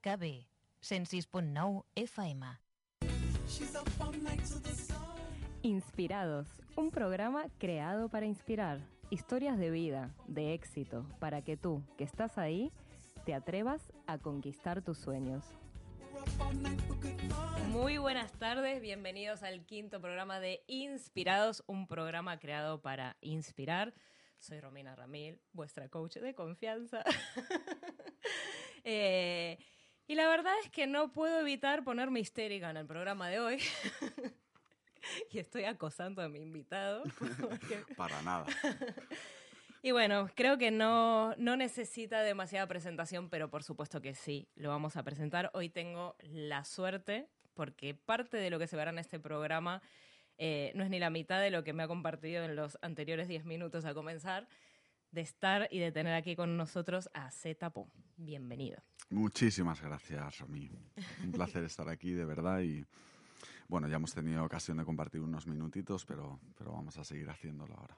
RKB 106.9 FM. Inspirados, un programa creado para inspirar. Historias de vida, de éxito, para que tú, que estás ahí, te atrevas a conquistar tus sueños. Muy buenas tardes, bienvenidos al quinto programa de Inspirados, un programa creado para inspirar. Soy Romina Ramil, vuestra coach de confianza. Eh, y la verdad es que no puedo evitar ponerme histérica en el programa de hoy. y estoy acosando a mi invitado. Para nada. Y bueno, creo que no, no necesita demasiada presentación, pero por supuesto que sí, lo vamos a presentar. Hoy tengo la suerte, porque parte de lo que se verá en este programa eh, no es ni la mitad de lo que me ha compartido en los anteriores 10 minutos a comenzar, de estar y de tener aquí con nosotros a Zetapo. Bienvenido. Muchísimas gracias, Romy. Un placer estar aquí, de verdad. Y bueno, ya hemos tenido ocasión de compartir unos minutitos, pero, pero vamos a seguir haciéndolo ahora.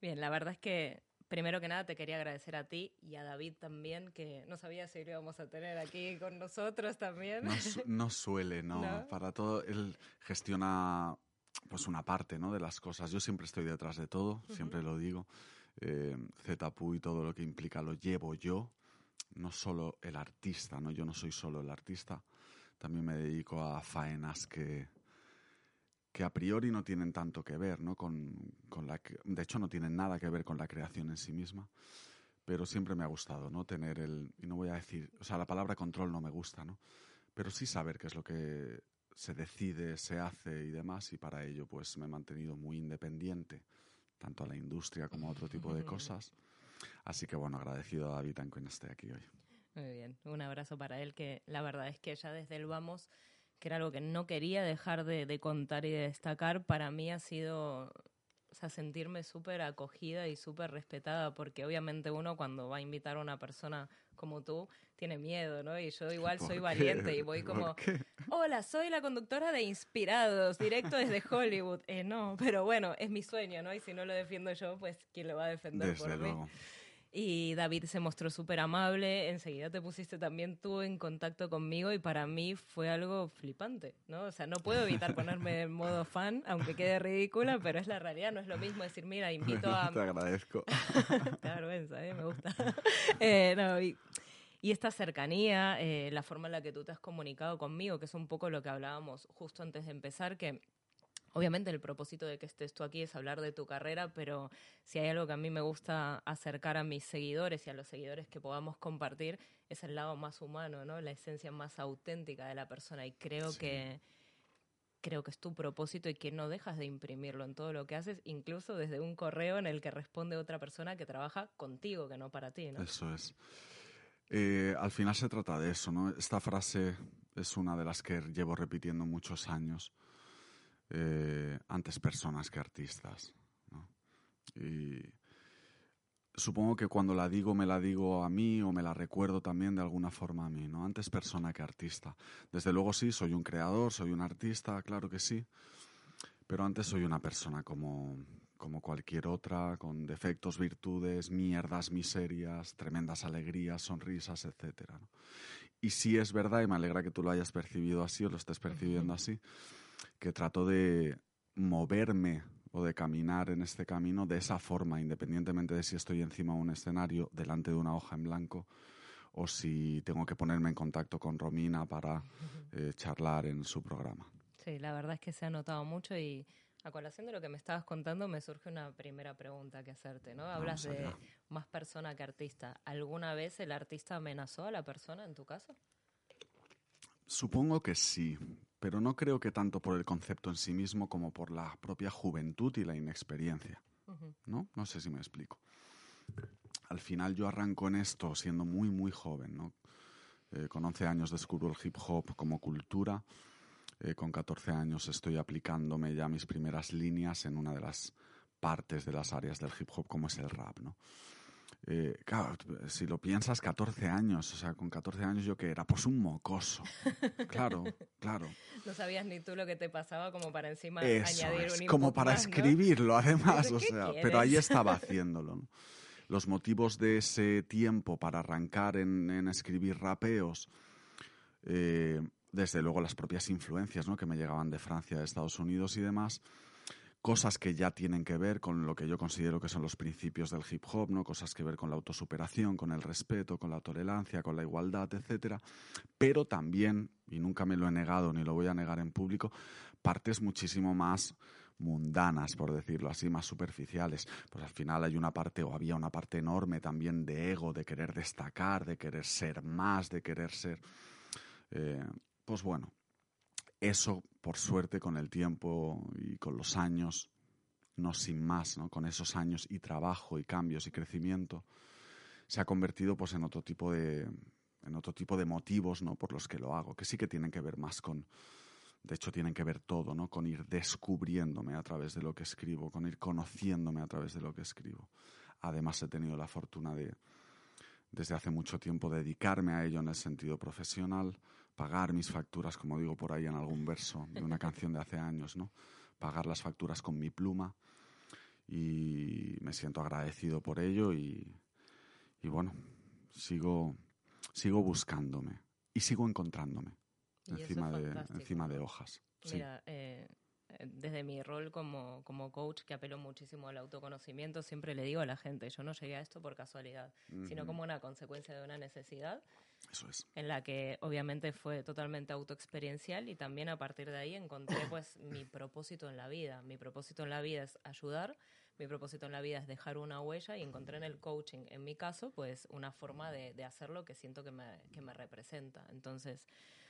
Bien, la verdad es que primero que nada te quería agradecer a ti y a David también, que no sabía si lo íbamos a tener aquí con nosotros también. No, su- no suele, no. ¿No? Para todo, él gestiona pues una parte ¿no? de las cosas. Yo siempre estoy detrás de todo, siempre lo digo. Eh, Zetapu y todo lo que implica lo llevo yo, no solo el artista, ¿no? Yo no soy solo el artista, también me dedico a faenas que, que a priori no tienen tanto que ver, ¿no? Con, con la, de hecho, no tienen nada que ver con la creación en sí misma, pero siempre me ha gustado, ¿no? Tener el, y no voy a decir, o sea, la palabra control no me gusta, ¿no? Pero sí saber qué es lo que se decide, se hace y demás, y para ello, pues me he mantenido muy independiente, tanto a la industria como a otro tipo de cosas. Así que, bueno, agradecido a David en que esté aquí hoy. Muy bien, un abrazo para él, que la verdad es que ya desde el vamos, que era algo que no quería dejar de, de contar y de destacar, para mí ha sido o sea, sentirme súper acogida y súper respetada, porque obviamente uno cuando va a invitar a una persona como tú, tiene miedo, ¿no? Y yo igual ¿Por soy qué? valiente y voy ¿Por como, hola, soy la conductora de Inspirados, directo desde Hollywood. Eh, no, pero bueno, es mi sueño, ¿no? Y si no lo defiendo yo, pues ¿quién lo va a defender Desde por mí? Y David se mostró súper amable, enseguida te pusiste también tú en contacto conmigo y para mí fue algo flipante, ¿no? O sea, no puedo evitar ponerme en modo fan, aunque quede ridícula, pero es la realidad, no es lo mismo decir, mira, invito a... Te agradezco. Te vergüenza, ¿eh? me gusta. Eh, no, y, y esta cercanía, eh, la forma en la que tú te has comunicado conmigo, que es un poco lo que hablábamos justo antes de empezar, que obviamente el propósito de que estés tú aquí es hablar de tu carrera, pero si hay algo que a mí me gusta acercar a mis seguidores y a los seguidores que podamos compartir, es el lado más humano, ¿no? La esencia más auténtica de la persona. Y creo que creo que es tu propósito y que no dejas de imprimirlo en todo lo que haces, incluso desde un correo en el que responde otra persona que trabaja contigo, que no para ti, ¿no? Eso es. Eh, al final se trata de eso, ¿no? Esta frase es una de las que llevo repitiendo muchos años. Eh, antes personas que artistas. ¿no? Y supongo que cuando la digo me la digo a mí o me la recuerdo también de alguna forma a mí, ¿no? Antes persona que artista. Desde luego sí, soy un creador, soy un artista, claro que sí. Pero antes soy una persona como, como cualquier otra, con defectos, virtudes, mierdas, miserias, tremendas alegrías, sonrisas, etc. Y sí es verdad, y me alegra que tú lo hayas percibido así o lo estés percibiendo así, que trato de moverme o de caminar en este camino de esa forma, independientemente de si estoy encima de un escenario, delante de una hoja en blanco, o si tengo que ponerme en contacto con Romina para eh, charlar en su programa. Sí, la verdad es que se ha notado mucho y a colación de lo que me estabas contando me surge una primera pregunta que hacerte, ¿no? Hablas de más persona que artista. ¿Alguna vez el artista amenazó a la persona en tu caso? Supongo que sí, pero no creo que tanto por el concepto en sí mismo como por la propia juventud y la inexperiencia. ¿No? No sé si me explico. Al final yo arranco en esto siendo muy, muy joven, ¿no? Eh, con 11 años descubro el hip hop como cultura. Eh, con 14 años estoy aplicándome ya mis primeras líneas en una de las partes de las áreas del hip hop como es el rap, ¿no? Eh, claro, si lo piensas, 14 años, o sea, con 14 años yo que era, pues un mocoso. Claro, claro. No sabías ni tú lo que te pasaba como para encima Eso añadir es, un como para más, ¿no? escribirlo, además, ¿Pero o sea, quieres? pero ahí estaba haciéndolo. ¿no? Los motivos de ese tiempo para arrancar en, en escribir rapeos, eh, desde luego las propias influencias ¿no? que me llegaban de Francia, de Estados Unidos y demás, cosas que ya tienen que ver con lo que yo considero que son los principios del hip hop, ¿no? Cosas que ver con la autosuperación, con el respeto, con la tolerancia, con la igualdad, etcétera. Pero también, y nunca me lo he negado ni lo voy a negar en público, partes muchísimo más mundanas, por decirlo así, más superficiales. Pues al final hay una parte, o había una parte enorme también de ego, de querer destacar, de querer ser más, de querer ser. eh, pues bueno, eso, por suerte, con el tiempo y con los años, no sin más, ¿no? con esos años y trabajo y cambios y crecimiento, se ha convertido pues, en otro tipo de en otro tipo de motivos ¿no? por los que lo hago, que sí que tienen que ver más con, de hecho tienen que ver todo, ¿no? con ir descubriéndome a través de lo que escribo, con ir conociéndome a través de lo que escribo. Además he tenido la fortuna de, desde hace mucho tiempo, dedicarme a ello en el sentido profesional, pagar mis facturas, como digo por ahí en algún verso de una canción de hace años, ¿no? Pagar las facturas con mi pluma y me siento agradecido por ello y, y bueno, sigo, sigo buscándome y sigo encontrándome Y encima, de, encima de hojas. Mira, eh, eh, desde mi rol como, como coach, que apelo muchísimo al autoconocimiento, siempre le digo a la gente, yo no llegué a esto por casualidad, sino como una consecuencia de una necesidad Eso es. en la que obviamente fue totalmente autoexperiencial y también a partir de ahí encontré pues mi propósito en la vida. Mi propósito en la vida es ayudar, mi propósito en la vida es dejar una huella y encontré en el coaching, en mi caso, pues una forma de, de hacerlo que siento que me, que me representa. Entonces,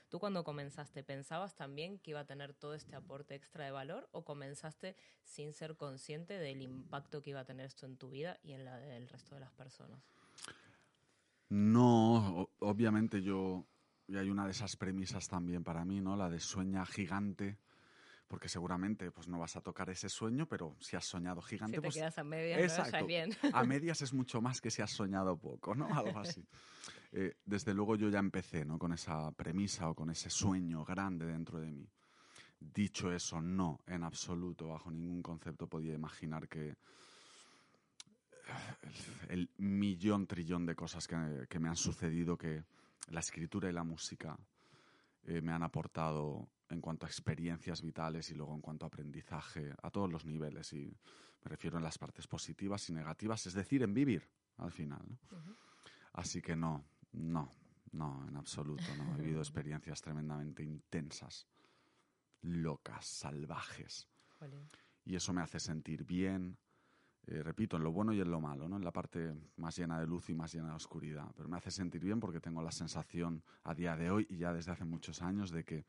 ¿tú cuando comenzaste pensabas también que iba a tener todo este aporte extra de valor o comenzaste sin ser consciente del impacto que iba a tener esto en tu vida y en la del resto de las personas? No, obviamente yo, y hay una de esas premisas también para mí, ¿no? La de sueña gigante, porque seguramente pues no vas a tocar ese sueño, pero si has soñado gigante, Si te pues quedas a medias, a medias es mucho más que si has soñado poco, ¿no? Algo así. Eh, desde luego yo ya empecé, ¿no? Con esa premisa o con ese sueño grande dentro de mí. Dicho eso, no, en absoluto, bajo ningún concepto podía imaginar que el, millón trillón de cosas que, que me han sucedido, que la escritura y la música eh, me han aportado en cuanto a experiencias vitales y luego en cuanto a aprendizaje a todos los niveles. Y me refiero en las partes positivas y negativas, es decir, en vivir al final. ¿no? Así que no, no, no, en absoluto. No. He vivido experiencias tremendamente intensas, locas, salvajes. Y eso me hace sentir bien, eh, repito, en lo bueno y en lo malo, ¿no? en la parte más llena de luz y más llena de oscuridad. Pero me hace sentir bien porque tengo la sensación a día de hoy y ya desde hace muchos años de que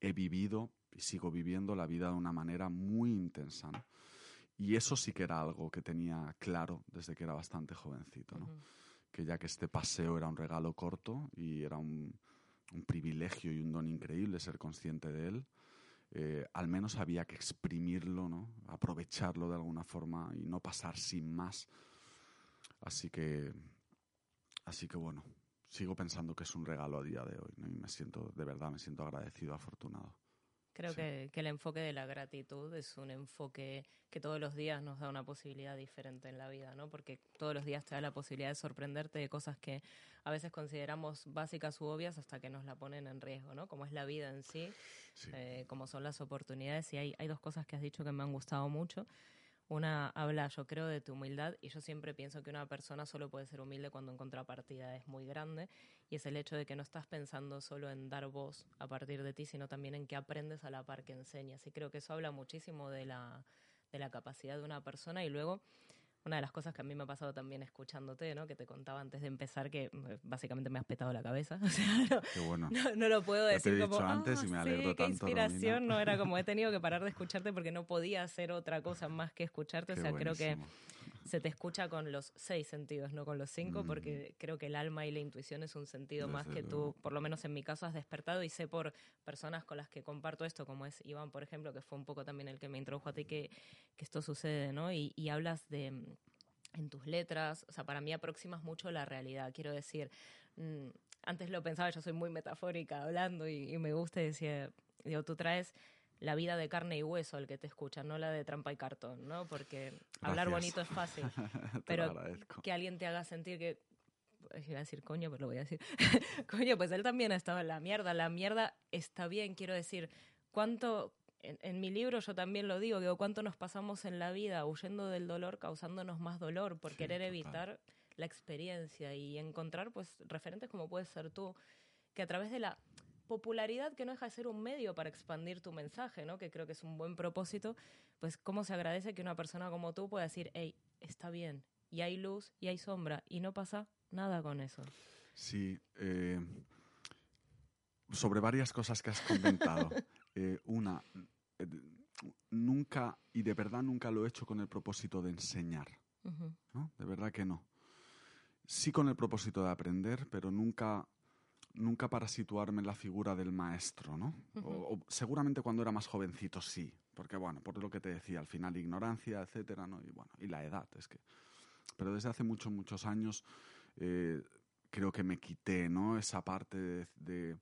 he vivido y sigo viviendo la vida de una manera muy intensa. ¿no? Y eso sí que era algo que tenía claro desde que era bastante jovencito. ¿no? Que ya que este paseo era un regalo corto y era un, un privilegio y un don increíble ser consciente de él, eh, al menos había que exprimirlo, ¿no? aprovecharlo de alguna forma y no pasar sin más. Así que, así que bueno, sigo pensando que es un regalo a día de hoy ¿no? y me siento, de verdad, me siento agradecido, afortunado. Creo Sí. que, que el enfoque de la gratitud es un enfoque que todos los días nos da una posibilidad diferente en la vida, ¿no? Porque todos los días te da la posibilidad de sorprenderte de cosas que a veces consideramos básicas u obvias hasta que nos la ponen en riesgo, ¿no? Como es la vida en sí, Sí. eh, como son las oportunidades. Y hay, hay dos cosas que has dicho que me han gustado mucho. Una habla, yo creo, de tu humildad y yo siempre pienso que una persona solo puede ser humilde cuando en contrapartida es muy grande y es el hecho de que no estás pensando solo en dar voz a partir de ti, sino también en que aprendes a la par que enseñas. Y creo que eso habla muchísimo de la, de la capacidad de una persona y luego... Una de las cosas que a mí me ha pasado también escuchándote, ¿no? Que te contaba antes de empezar que eh, básicamente me has petado la cabeza. O sea, no, Qué bueno. no, no lo puedo Ya te he decir como dicho antes y me "Ah, alegro sí, qué tanto, Romina". inspiración no era como he tenido que parar de escucharte porque no podía hacer otra cosa más que escucharte Qué o sea creo que buenísimo. Se te escucha con los seis sentidos, no con los cinco, porque creo que el alma y la intuición es un sentido más Mm. Que luego. tú, por lo menos en mi caso, has despertado y sé por personas con las que comparto esto, como es Iván, por ejemplo, que fue un poco también el que me introdujo a ti, que, que esto sucede, ¿no? Y, y hablas de mm, en tus letras, o sea, para mí aproximas mucho la realidad, quiero decir, mm, antes lo pensaba, yo soy muy metafórica hablando y, y me gusta y decía, digo, tú traes la vida de carne y hueso al que te escucha, no la de trampa y cartón, ¿no? Porque hablar Gracias. bonito es fácil, pero que alguien te haga sentir que pues, iba a decir coño, pero lo voy a decir. coño, pues él también estaba en la mierda. La mierda está bien, quiero decir. ¿Cuánto, en, en mi libro yo también lo digo, digo, cuánto nos pasamos en la vida huyendo del dolor, causándonos más dolor por Sí, querer total. evitar la experiencia y encontrar pues referentes como puedes ser tú, que a través de la popularidad que no deja de ser un medio para expandir tu mensaje, ¿no? que creo que es un buen propósito, pues cómo se agradece que una persona como tú pueda decir, hey, está bien, y hay luz, y hay sombra, y no pasa nada con eso. Sí, eh, sobre varias cosas que has comentado. Eh, una, eh, nunca, y de verdad nunca lo he hecho con el propósito de enseñar. ¿no? De verdad que no. Sí con el propósito de aprender, pero nunca, nunca para situarme en la figura del maestro, ¿no? O- o seguramente cuando era más jovencito sí, porque bueno, por lo que te decía, al final ignorancia, etcétera, ¿no? Y bueno, y la edad, es que... Pero desde hace muchos, muchos años eh, creo que me quité, ¿no? Esa parte de, de-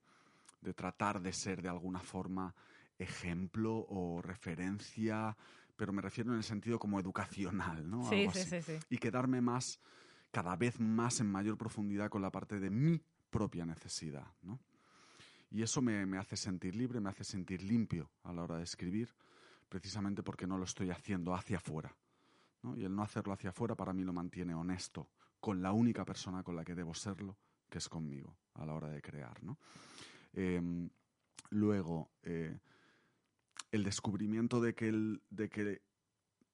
de tratar de ser de alguna forma ejemplo o referencia, pero me refiero en el sentido como educacional, ¿no? Sí, Algo sí, así. sí, sí. Y quedarme más, cada vez más en mayor profundidad con la parte de mi propia necesidad, ¿no? Y eso me, me hace sentir libre, me hace sentir limpio a la hora de escribir, precisamente porque no lo estoy haciendo hacia afuera. ¿no? Y el no hacerlo hacia afuera para mí lo mantiene honesto con la única persona con la que debo serlo, que es conmigo, a la hora de crear. ¿no? Em, luego, eh, el descubrimiento de que, el, de que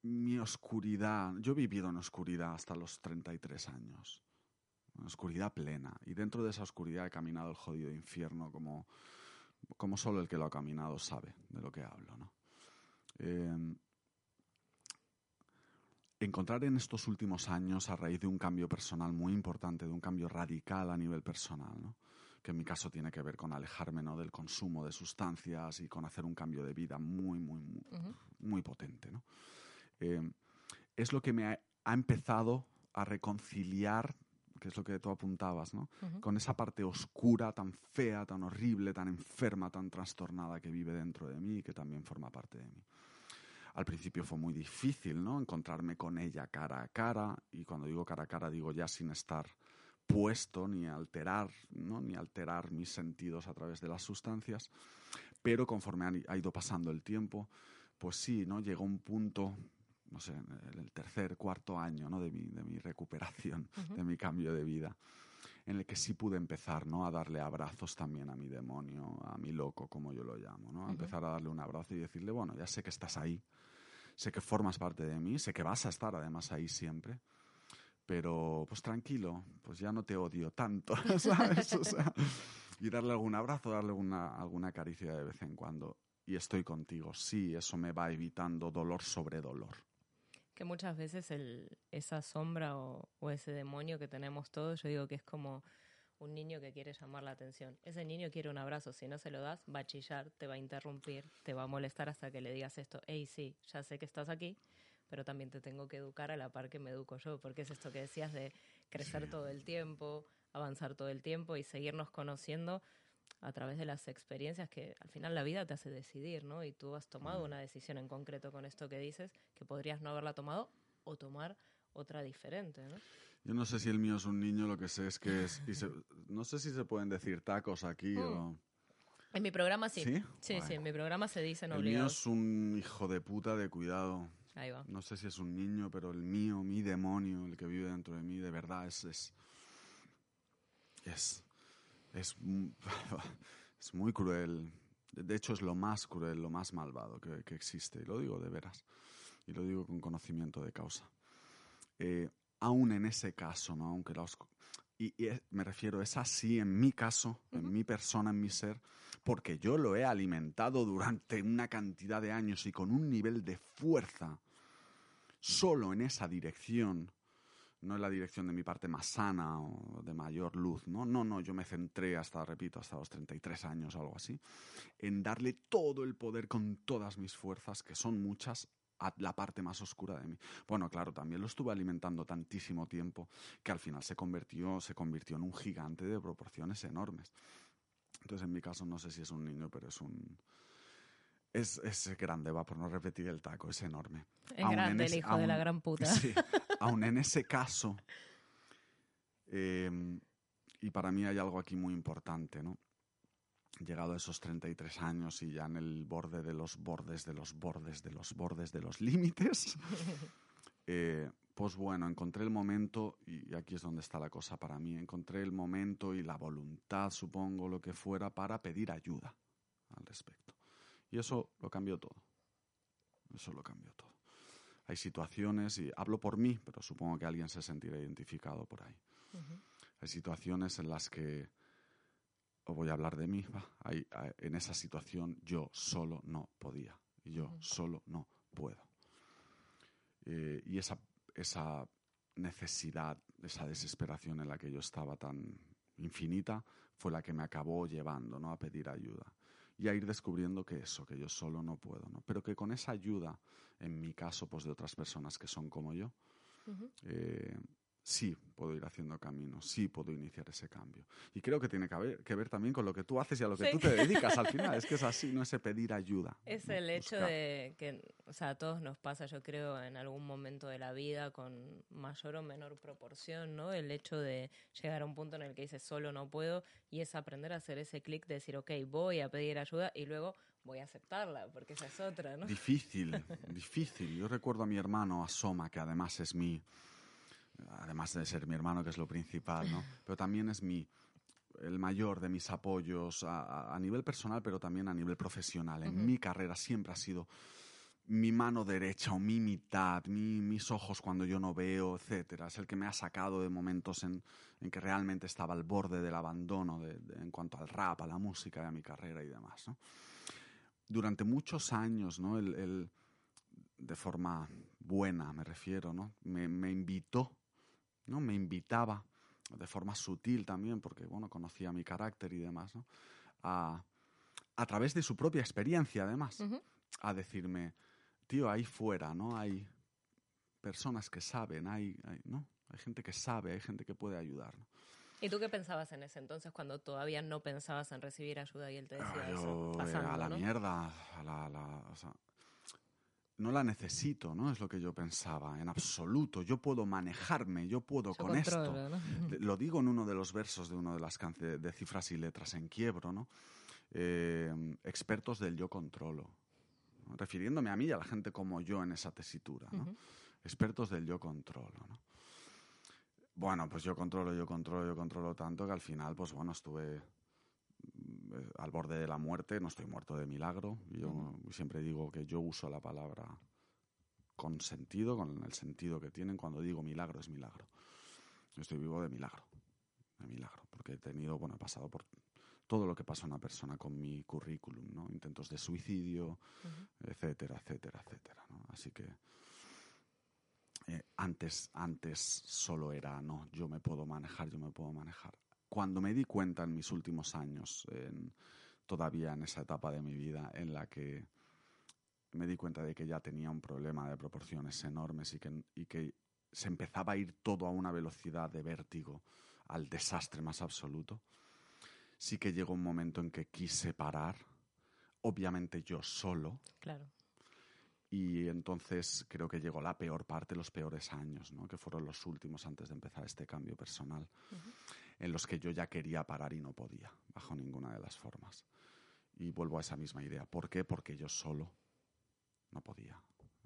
mi oscuridad, yo he vivido en oscuridad hasta los 33 años, oscuridad plena, y dentro de esa oscuridad he caminado el jodido infierno como, como solo el que lo ha caminado sabe de lo que hablo. ¿no? Em, encontrar en estos últimos años, a raíz de un cambio personal muy importante, de un cambio radical a nivel personal, ¿no? que en mi caso tiene que ver con alejarme ¿no? del consumo de sustancias y con hacer un cambio de vida muy, muy, muy, Ujú. muy potente. ¿no? Eh, es lo que me ha, ha empezado a reconciliar, que es lo que tú apuntabas, ¿no? Ujú. con esa parte oscura, tan fea, tan horrible, tan enferma, tan trastornada que vive dentro de mí y que también forma parte de mí. Al principio fue muy difícil, ¿no? Encontrarme con ella cara a cara, y cuando digo cara a cara digo ya sin estar puesto ni alterar, ¿no? Ni alterar mis sentidos a través de las sustancias, pero conforme ha ido pasando el tiempo, pues sí, ¿no? Llegó un punto, no sé, en el tercer, cuarto año, ¿no? De mi, de mi recuperación, de mi cambio de vida, en el que sí pude empezar, ¿no? A darle abrazos también a mi demonio, a mi loco, como yo lo llamo, ¿no? A empezar a darle un abrazo y decirle, bueno, ya sé que estás ahí, sé que formas parte de mí, sé que vas a estar además ahí siempre, pero pues tranquilo, pues ya no te odio tanto, ¿sabes? O sea, y darle algún abrazo, darle una, alguna caricia de vez en cuando. Y estoy contigo, sí, eso me va evitando dolor sobre dolor. Que muchas veces el, esa sombra o, o ese demonio que tenemos todos, yo digo que es como un niño que quiere llamar la atención. Ese niño quiere un abrazo, si no se lo das, va a chillar, te va a interrumpir, te va a molestar hasta que le digas esto, hey, sí, ya sé que estás aquí, pero también te tengo que educar a la par que me educo yo, porque es esto que decías de crecer todo el tiempo, avanzar todo el tiempo y seguirnos conociendo a través de las experiencias que al final la vida te hace decidir, ¿no? Y tú has tomado una decisión en concreto con esto que dices, que podrías no haberla tomado o tomar otra diferente, ¿no? Yo no sé si el mío es un niño, lo que sé es que es... y se- no sé si se pueden decir tacos aquí o... En mi programa sí. ¿Sí? Sí, en mi programa se dicen El mío obligados. es un hijo de puta de cuidado. Ahí va. No sé si es un niño, pero el mío, mi demonio, el que vive dentro de mí, de verdad es. Es. Es, es, es muy cruel. De hecho, es lo más cruel, lo más malvado que, que existe. Y lo digo de veras. Y lo digo con conocimiento de causa. Eh, aún en ese caso, ¿no? Aunque la oscu- y, y me refiero, es así en mi caso, en mi persona, en mi ser, porque yo lo he alimentado durante una cantidad de años y con un nivel de fuerza solo en esa dirección, no en la dirección de mi parte más sana o de mayor luz, ¿no? No, no, yo me centré hasta, repito, hasta los 33 años o algo así, en darle todo el poder con todas mis fuerzas, que son muchas, a la parte más oscura de mí. Bueno, claro, también lo estuve alimentando tantísimo tiempo que al final se convirtió, se convirtió en un gigante de proporciones enormes. Entonces, en mi caso, no sé si es un niño, pero es un... Es, es grande, va, por no repetir el taco, es enorme. Es Aún en grande el hijo de la gran puta. Sí, aún en ese caso, eh, y para mí hay algo aquí muy importante, ¿no? Llegado a esos 33 años y ya en el borde de los bordes, de los bordes, de los bordes, de los límites, eh, pues bueno, encontré el momento, y aquí es donde está la cosa para mí, encontré el momento y la voluntad, supongo, lo que fuera, para pedir ayuda al respecto. Y eso lo cambió todo. Eso lo cambió todo. Hay situaciones, y hablo por mí, pero supongo que alguien se sentirá identificado por ahí. Hay situaciones en las que, o voy a hablar de mí, va, hay- hay- en esa situación yo solo no podía. Y yo solo no puedo. Eh, y esa, esa necesidad, esa desesperación en la que yo estaba tan infinita, fue la que me acabó llevando ¿no? a pedir ayuda. Y a ir descubriendo que eso, que yo solo no puedo, ¿no? Pero que con esa ayuda, en mi caso, pues de otras personas que son como yo, eh, sí puedo ir haciendo camino, sí puedo iniciar ese cambio. Y creo que tiene que ver, que ver también con lo que tú haces y a lo que Sí. tú te dedicas al final. Es que es así, no ese pedir ayuda. Es el hecho de que, o sea, a todos nos pasa, yo creo, en algún momento de la vida con mayor o menor proporción, ¿no? El hecho de llegar a un punto en el que dices solo no puedo y es aprender a hacer ese clic de decir, ok, voy a pedir ayuda y luego voy a aceptarla, porque esa es otra, ¿no? Difícil, difícil. Yo recuerdo a mi hermano, a Soma, que además es mi, además de ser mi hermano, que es lo principal, ¿no? Pero también es mi, el mayor de mis apoyos a, a- nivel personal, pero también a nivel profesional. En mi carrera siempre ha sido mi mano derecha o mi mitad, mi- mis ojos cuando yo no veo, etcétera. Es el que me ha sacado de momentos en, en que realmente estaba al borde del abandono de- de- en cuanto al rap, a la música, a mi carrera y demás, ¿no? Durante muchos años, ¿no? El, el- de forma buena, me refiero, ¿no? Me, me invitó, ¿no? Me invitaba, de forma sutil también, porque, bueno, conocía mi carácter y demás, ¿no? A, a través de su propia experiencia, además, a decirme, tío, ahí fuera, ¿no? Hay personas que saben, hay, hay- ¿no? Hay gente que sabe, hay gente que puede ayudar, ¿no? ¿Y tú qué pensabas en ese entonces cuando todavía no pensabas en recibir ayuda y él te decía Ah, eso? yo, Pasando, a la ¿no? mierda, a la, a la- o sea, no la necesito, ¿no? Es lo que yo pensaba, en absoluto. Yo puedo manejarme, yo puedo Yo con esto. Lo digo en uno de los versos de una de las canciones de cifras y letras en quiebro, ¿no? Eh, expertos del yo controlo. ¿no? Refiriéndome a mí y a la gente como yo en esa tesitura, ¿no? Expertos del yo controlo, ¿no? Bueno, pues yo controlo, yo controlo, yo controlo tanto que al final, pues bueno, estuve al borde de la muerte, no estoy muerto de milagro. Yo siempre digo que yo uso la palabra con sentido, con el sentido que tienen. Cuando digo milagro, es milagro. Yo estoy vivo de milagro, de milagro, porque he tenido, bueno, he pasado por todo lo que pasa a una persona con mi currículum, ¿no? Intentos de suicidio, etcétera, etcétera, etcétera, ¿no? Así que eh, antes, antes solo era, no, yo me puedo manejar, yo me puedo manejar. Cuando me di cuenta en mis últimos años, en- todavía en esa etapa de mi vida en la que me di cuenta de que ya tenía un problema de proporciones enormes y que, y que se empezaba a ir todo a una velocidad de vértigo, al desastre más absoluto, sí que llegó un momento en que quise parar, obviamente yo solo, Claro. y entonces creo que llegó la peor parte, los peores años, ¿no? que fueron los últimos antes de empezar este cambio personal, en los que yo ya quería parar y no podía, bajo ninguna de las formas. Y vuelvo a esa misma idea. ¿Por qué? Porque yo solo no podía.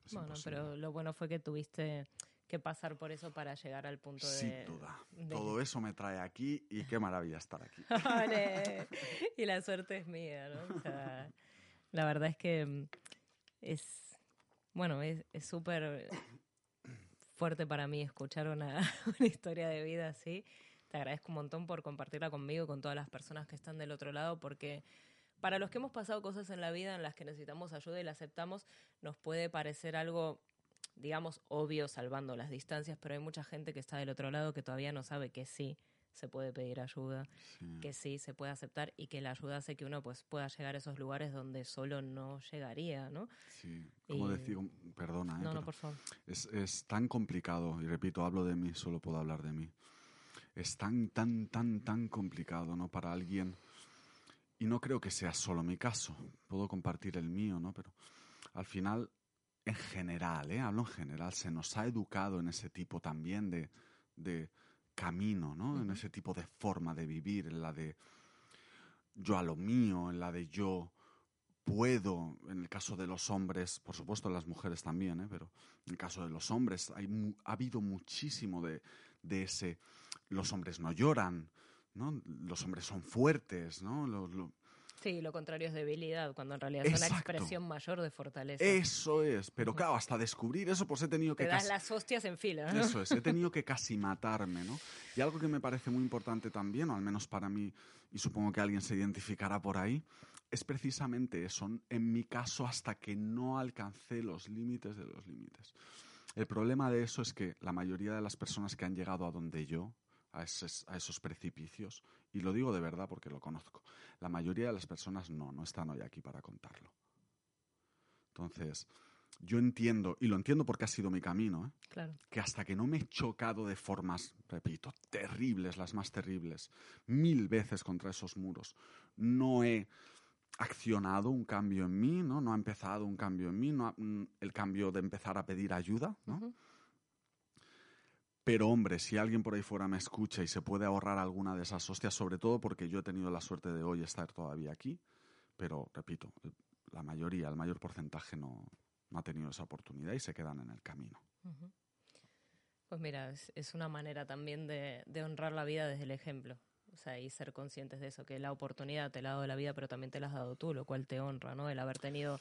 Es Bueno, imposible. pero lo bueno fue que tuviste que pasar por eso para llegar al punto de... Sin duda. de- Todo eso me trae aquí y qué maravilla estar aquí. Y la suerte es mía, ¿no? O sea, la verdad es que mm, es, bueno, es es súper fuerte para mí escuchar una, una historia de vida así. Te agradezco un montón por compartirla conmigo y con todas las personas que están del otro lado, porque para los que hemos pasado cosas en la vida en las que necesitamos ayuda y la aceptamos, nos puede parecer algo digamos, obvio, salvando las distancias, pero hay mucha gente que está del otro lado que todavía no sabe que sí se puede pedir ayuda, Sí. que sí se puede aceptar y que la ayuda hace que uno pues pueda llegar a esos lugares donde solo no llegaría, ¿no? Sí, como Y- decir, perdona, ¿eh? No, no, por favor. es, es tan complicado, y repito, hablo de mí, solo puedo hablar de mí. Es tan, tan, tan, tan complicado, ¿no? Para alguien, y no creo que sea solo mi caso, puedo compartir el mío, ¿no? Pero al final, en general, ¿eh? Hablo en general, se nos ha educado en ese tipo también de, de camino, ¿no? En ese tipo de forma de vivir, en la de yo a lo mío, en la de yo puedo, en el caso de los hombres, por supuesto las mujeres también, ¿eh? pero en el caso de los hombres hay ha habido muchísimo de, de ese, los hombres no lloran, ¿no? Los hombres son fuertes, ¿no? Lo- lo- Sí, lo contrario es debilidad, cuando en realidad es una expresión mayor de fortaleza. eso es, pero claro, hasta descubrir eso pues he tenido que Te das casi- las hostias en fila, ¿no? Eso es, he tenido que casi matarme, ¿no? Y algo que me parece muy importante también, o al menos para mí, y supongo que alguien se identificará por ahí, es precisamente eso. En mi caso, hasta que no alcancé los límites de los límites. El problema de eso es que la mayoría de las personas que han llegado a donde yo, a esos, a esos precipicios, y lo digo de verdad porque lo conozco, la mayoría de las personas no, no están hoy aquí para contarlo. Entonces, yo entiendo, y lo entiendo porque ha sido mi camino, ¿eh? Claro. que hasta que no me he chocado de formas, repito, terribles, las más terribles, mil veces contra esos muros, no he accionado un cambio en mí, ¿no? No ha empezado un cambio en mí, no ha- mm, el cambio de empezar a pedir ayuda, ¿no? Pero hombre, si alguien por ahí fuera me escucha y se puede ahorrar alguna de esas hostias, sobre todo porque yo he tenido la suerte de hoy estar todavía aquí, pero repito, la mayoría, el mayor porcentaje no, no ha tenido esa oportunidad y se quedan en el camino. Pues mira, es, es una manera también de, de honrar la vida desde el ejemplo. O y ser conscientes de eso, que la oportunidad te la ha dado la vida, pero también te la has dado tú, lo cual te honra, ¿no? El haber tenido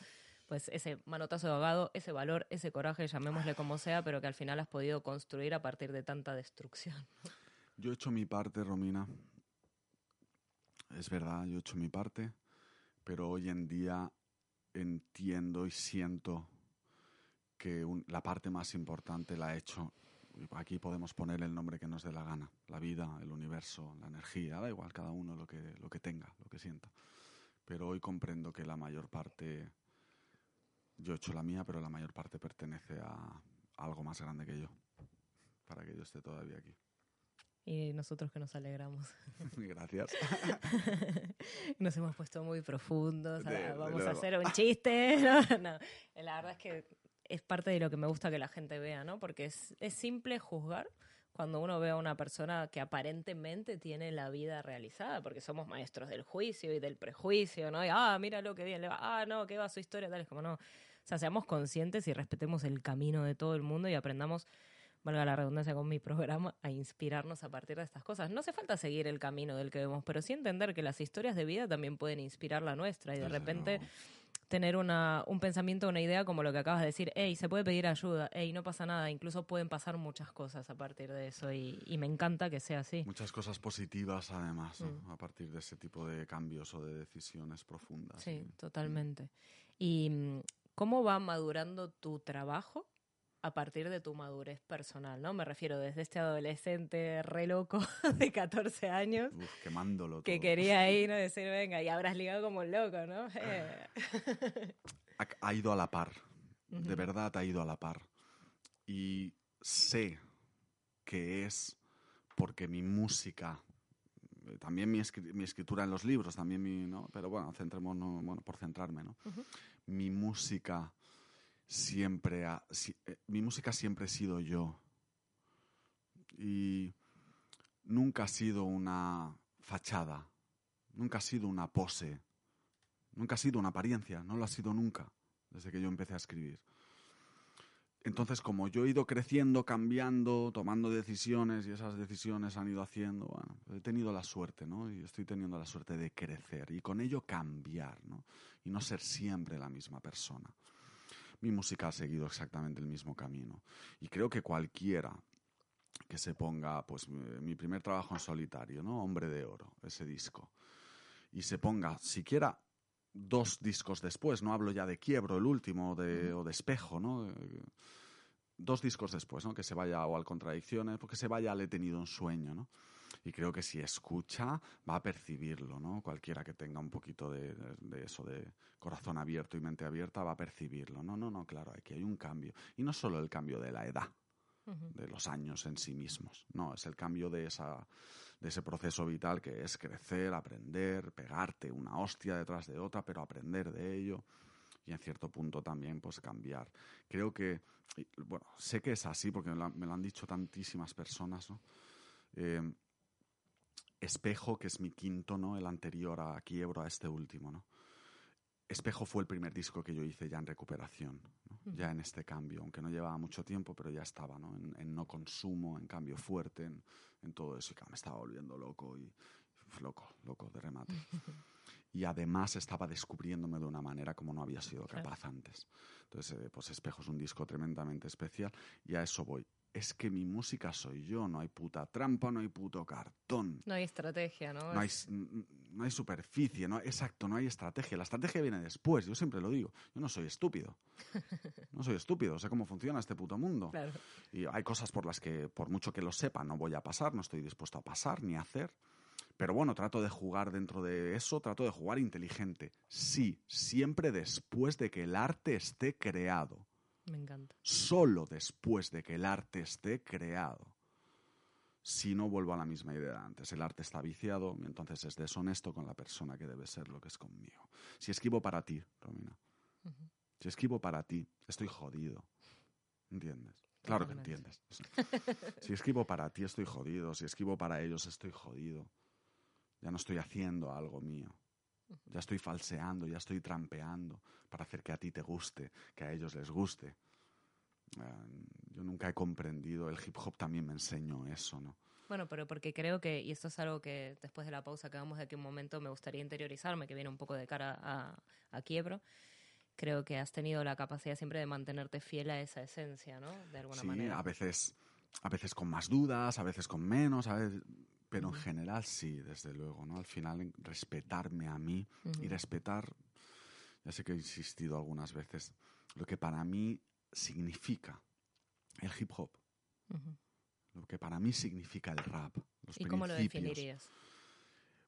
pues ese manotazo de ahogado, ese valor, ese coraje, llamémosle como sea, pero que al final has podido construir a partir de tanta destrucción. Yo he hecho mi parte, Romina. Es verdad, yo he hecho mi parte, pero hoy en día entiendo y siento que la parte más importante la he hecho. Aquí podemos poner el nombre que nos dé la gana. La vida, el universo, la energía, da igual cada uno lo que, lo que tenga, lo que sienta. Pero hoy comprendo que la mayor parte, yo he hecho la mía, pero la mayor parte pertenece a algo más grande que yo, para que yo esté todavía aquí. Y nosotros que nos alegramos. Gracias. Nos hemos puesto muy profundos. Desde vamos a luego. hacer un chiste. No, no. La verdad es que es parte de lo que me gusta que la gente vea, ¿no? Porque es, es simple juzgar cuando uno ve a una persona que aparentemente tiene la vida realizada, porque somos maestros del juicio y del prejuicio, ¿no? Y, ah, mira lo que bien le va, ah, no, que va su historia, tal, es como no. O sea, seamos conscientes y respetemos el camino de todo el mundo y aprendamos valga la redundancia con mi programa, a inspirarnos a partir de estas cosas. No hace falta seguir el camino del que vemos, pero sí entender que las historias de vida también pueden inspirar la nuestra y de repente. Tener una, un pensamiento, una idea como lo que acabas de decir, hey, se puede pedir ayuda, hey, no pasa nada, incluso pueden pasar muchas cosas a partir de eso y, y me encanta que sea así. Muchas cosas positivas, además, ¿no? Mm. a partir de ese tipo de cambios o de decisiones profundas. Sí, y- totalmente. ¿Y mm, cómo va madurando tu trabajo a partir de tu madurez personal? ¿no? Me refiero desde este adolescente re loco de 14 años Uf, quemándolo que quería ir, ¿no? Decir, venga, y habrás ligado como un loco, ¿no? Eh, Ha, ha ido a la par. De verdad ha ido a la par. Y sé que es porque mi música, eh, también mi, escri- mi escritura en los libros, también mi, ¿no? Pero bueno, centrémonos, bueno, por centrarme, ¿no? Mi música siempre ha, eh, mi música siempre he sido yo. Y nunca ha sido una fachada, nunca ha sido una pose, nunca ha sido una apariencia, no lo ha sido nunca, desde que yo empecé a escribir. Entonces, como yo he ido creciendo, cambiando, tomando decisiones y esas decisiones han ido haciendo, he tenido la suerte, ¿no? Y estoy teniendo la suerte de crecer y con ello cambiar, ¿no? Y no ser siempre la misma persona. Mi música ha seguido exactamente el mismo camino. Y creo que cualquiera que se ponga, pues, mi primer trabajo en solitario, ¿no? Hombre de Oro, ese disco. Y se ponga siquiera dos discos después, no hablo ya de Quiebro, el último, de, o de Espejo, ¿no? Eh, dos discos después, ¿no? Que se vaya o al Contradicciones, porque se vaya al He tenido un sueño, ¿no? Y creo que si escucha va a percibirlo, ¿no? Cualquiera que tenga un poquito de, de eso, de corazón abierto y mente abierta, va a percibirlo. No, no, no, claro, aquí hay un cambio. Y no solo el cambio de la edad, de los años en sí mismos. No, es el cambio de, esa, de ese proceso vital que es crecer, aprender, pegarte una hostia detrás de otra, pero aprender de ello y en cierto punto también pues cambiar. Creo que, bueno, sé que es así porque me lo, han- me lo han dicho tantísimas personas, ¿no? Eh, Espejo, que es mi quinto, ¿no? El anterior a Quiebro, a este último, ¿no? Espejo fue el primer disco que yo hice ya en recuperación, ¿no? ya en este cambio, aunque no llevaba mucho tiempo, pero ya estaba ¿no? En, en no consumo, en cambio fuerte, en, en todo eso, y claro, me estaba volviendo loco y loco, loco de remate. y además estaba descubriéndome de una manera como no había sido Claro. capaz antes. Entonces, eh, pues Espejo es un disco tremendamente especial y a eso voy. Es que mi música soy yo, no hay puta trampa, no hay puto cartón. No hay estrategia, ¿no? No hay, no hay superficie, no, exacto, no hay estrategia. La estrategia viene después, yo siempre lo digo. Yo no soy estúpido. No soy estúpido, sé cómo funciona este puto mundo. Claro. Y hay cosas por las que, por mucho que lo sepa, no voy a pasar, no estoy dispuesto a pasar ni a hacer. Pero bueno, trato de jugar dentro de eso, trato de jugar inteligente. Sí, siempre después de que el arte esté creado. Me encanta. Solo después de que el arte esté creado. Si no vuelvo a la misma idea de antes, el arte está viciado, y entonces es deshonesto con la persona que debe ser lo que es conmigo. Si esquivo para ti, Romina, si esquivo para ti, estoy jodido. ¿Entiendes? Claro que entiendes. Si esquivo para ti, estoy jodido. Si esquivo para ellos, estoy jodido. Ya no estoy haciendo algo mío. Ya estoy falseando, ya estoy trampeando para hacer que a ti te guste, que a ellos les guste. Eh, yo nunca he comprendido, el hip hop también me enseñó eso, ¿no? Bueno, pero porque creo que, y esto es algo que después de la pausa que hagamos de aquí un momento me gustaría interiorizarme, que viene un poco de cara a, a quiebro, creo que has tenido la capacidad siempre de mantenerte fiel a esa esencia, ¿no? De alguna sí, manera. a veces, a veces con más dudas, a veces con menos, a veces, pero en general sí, desde luego, ¿no? Al final respetarme a mí y respetar, ya sé que he insistido algunas veces, lo que para mí significa el hip hop, lo que para mí significa el rap, los ¿Y cómo lo definirías?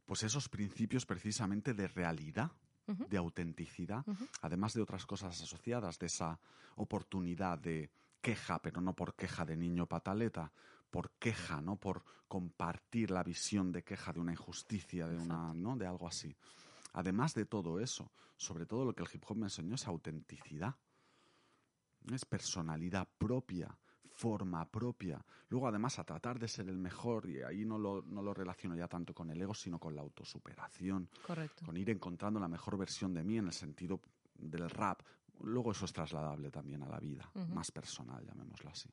Pues esos principios precisamente de realidad, de autenticidad, además de otras cosas asociadas, de esa oportunidad de queja, pero no por queja de niño pataleta, por queja, no por compartir la visión de queja de una injusticia, de una, ¿no? de algo así. Además de todo eso, sobre todo lo que el hip hop me enseñó es autenticidad. Es personalidad propia, forma propia. Luego, además, a tratar de ser el mejor, y ahí no lo, no lo relaciono ya tanto con el ego, sino con la autosuperación, Correcto. con ir encontrando la mejor versión de mí en el sentido del rap. Luego eso es trasladable también a la vida, más personal, llamémoslo así.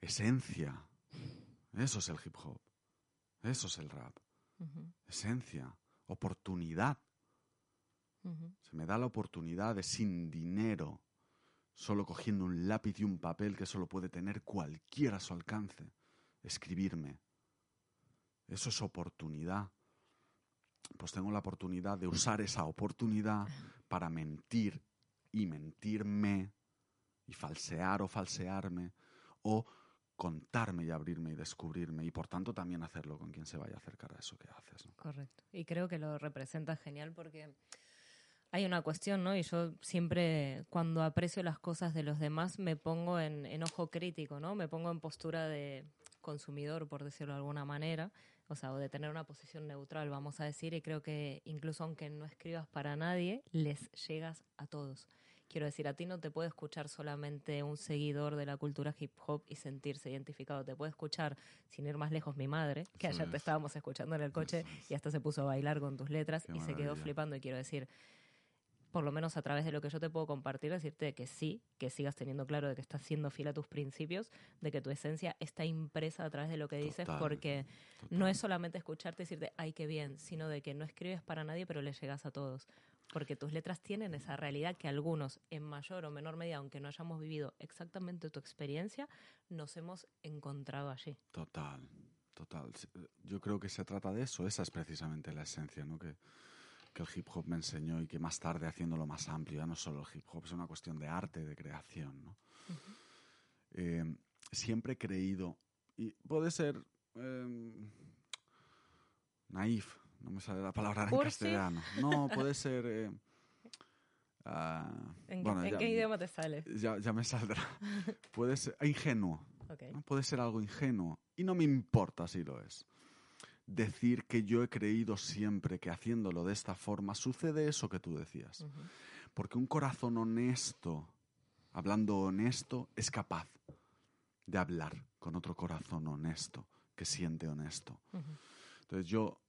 Esencia. Eso es el hip hop. Eso es el rap. Esencia. Oportunidad. Se me da la oportunidad de sin dinero, solo cogiendo un lápiz y un papel que solo puede tener cualquiera a su alcance, escribirme. Eso es oportunidad. Pues tengo la oportunidad de usar esa oportunidad para mentir y mentirme y falsear o falsearme o contarme y abrirme y descubrirme y por tanto también hacerlo con quien se vaya a acercar a eso que haces. ¿no? Correcto. Y creo que lo representa genial porque hay una cuestión, ¿no? Y yo siempre cuando aprecio las cosas de los demás me pongo en, en ojo crítico, ¿no? Me pongo en postura de consumidor, por decirlo de alguna manera, o sea, o de tener una posición neutral, vamos a decir, y creo que incluso aunque no escribas para nadie, les llegas a todos. Quiero decir, a ti no te puede escuchar solamente un seguidor de la cultura hip hop y sentirse identificado. Te puede escuchar, sin ir más lejos, mi madre, que ayer te es. estábamos escuchando en el coche y hasta se puso a bailar con tus letras Qué y se quedó maravilla. flipando. Y quiero decir, por lo menos a través de lo que yo te puedo compartir, decirte que sí, que sigas teniendo claro de que estás siendo fiel a tus principios, de que tu esencia está impresa a través de lo que dices, Total, porque no es solamente escucharte y decirte, ay, qué bien, sino de que no escribes para nadie, pero le llegas a todos. Porque tus letras tienen esa realidad que algunos, en mayor o menor medida, aunque no hayamos vivido exactamente tu experiencia, nos hemos encontrado allí. Total, total. Yo creo que se trata de eso. Esa es precisamente la esencia, ¿no? Que, que el hip hop me enseñó y que más tarde haciéndolo más amplio, ya no solo el hip hop, es una cuestión de arte, de creación, ¿no? eh, siempre he creído, y puede ser eh, naif, no me sale la palabra en castellano. No, puede ser... eh, ah, ¿En, qué- bueno, en ya- qué idioma te sale? Ya, ya me saldrá. Puede ser ingenuo. Ok. ¿no? Puede ser algo ingenuo. Y no me importa si lo es. Decir que yo he creído siempre que haciéndolo de esta forma sucede eso que tú decías. Ujú. Porque un corazón honesto, hablando honesto, es capaz de hablar con otro corazón honesto, que siente honesto. Entonces yo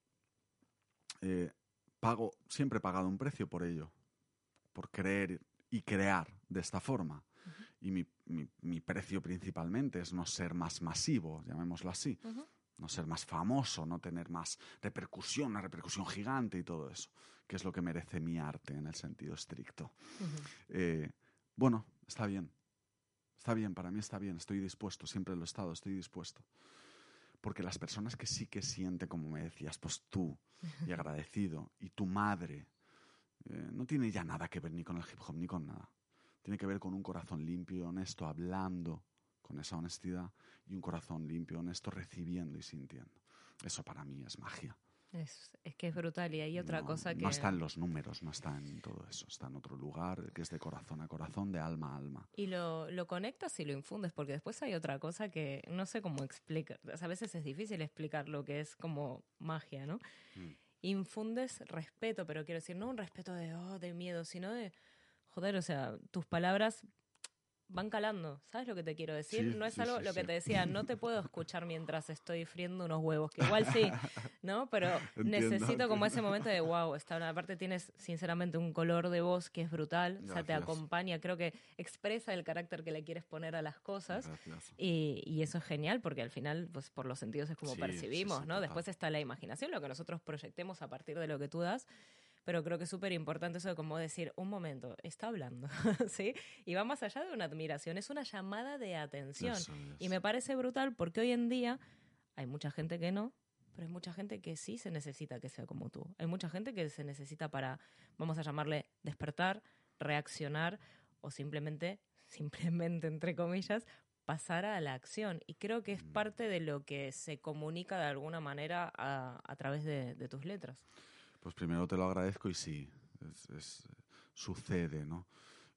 eh, pago, siempre he pagado un precio por ello, por creer y crear de esta forma. Y mi, mi- mi precio principalmente es no ser más masivo, llamémoslo así, Ujú. no ser más famoso, no tener más repercusión, una repercusión gigante y todo eso, que es lo que merece mi arte en el sentido estricto. Ujú. Eh, bueno, está bien. Está bien, para mí está bien, estoy dispuesto, siempre lo he estado, estoy dispuesto. Porque las personas que sí que sienten, como me decías, pues tú, y agradecido, y tu madre, eh, no tiene ya nada que ver ni con el hip hop ni con nada. Tiene que ver con un corazón limpio y honesto, hablando con esa honestidad, y un corazón limpio y honesto, recibiendo y sintiendo. Eso para mí es magia. Es, es que es brutal. Y hay otra No- cosa que. No está en los números, no está en todo eso, está en otro lugar que es de corazón a corazón, de alma a alma. Y lo, lo conectas y lo infundes, porque después hay otra cosa que no sé cómo explicar. A veces es difícil explicar lo que es como magia, ¿no? Mm. Infundes respeto, pero quiero decir, no un respeto de, oh, de miedo, sino de, joder, o sea, tus palabras van calando. ¿Sabes lo que te quiero decir? Sí, no es sí, algo, sí, lo que te decía, no te puedo escuchar mientras estoy friendo unos huevos, que igual sí, ¿no? Pero Entiendo, necesito como ese entiendo. momento de, wow, está, aparte tienes sinceramente un color de voz que es brutal, o sea, te Gracias. acompaña, creo que expresa el carácter que le quieres poner a las cosas. Gracias. Y, y eso es genial porque al final, pues por los sentidos es como percibimos, ¿no? Después está la imaginación, lo que nosotros proyectemos a partir de lo que tú das. Pero creo que es súper importante eso de como decir, un momento, está hablando, ¿sí? Y va más allá de una admiración, es una llamada de atención. Eso Y es. me parece brutal porque hoy en día hay mucha gente que no, pero hay mucha gente que sí se necesita que sea como tú. Hay mucha gente que se necesita para, vamos a llamarle, despertar, reaccionar o simplemente, simplemente entre comillas, pasar a la acción. Y creo que es Mm. parte de lo que se comunica de alguna manera a, a través de, de tus letras. Pues primero te lo agradezco y sí, sucede, ¿no?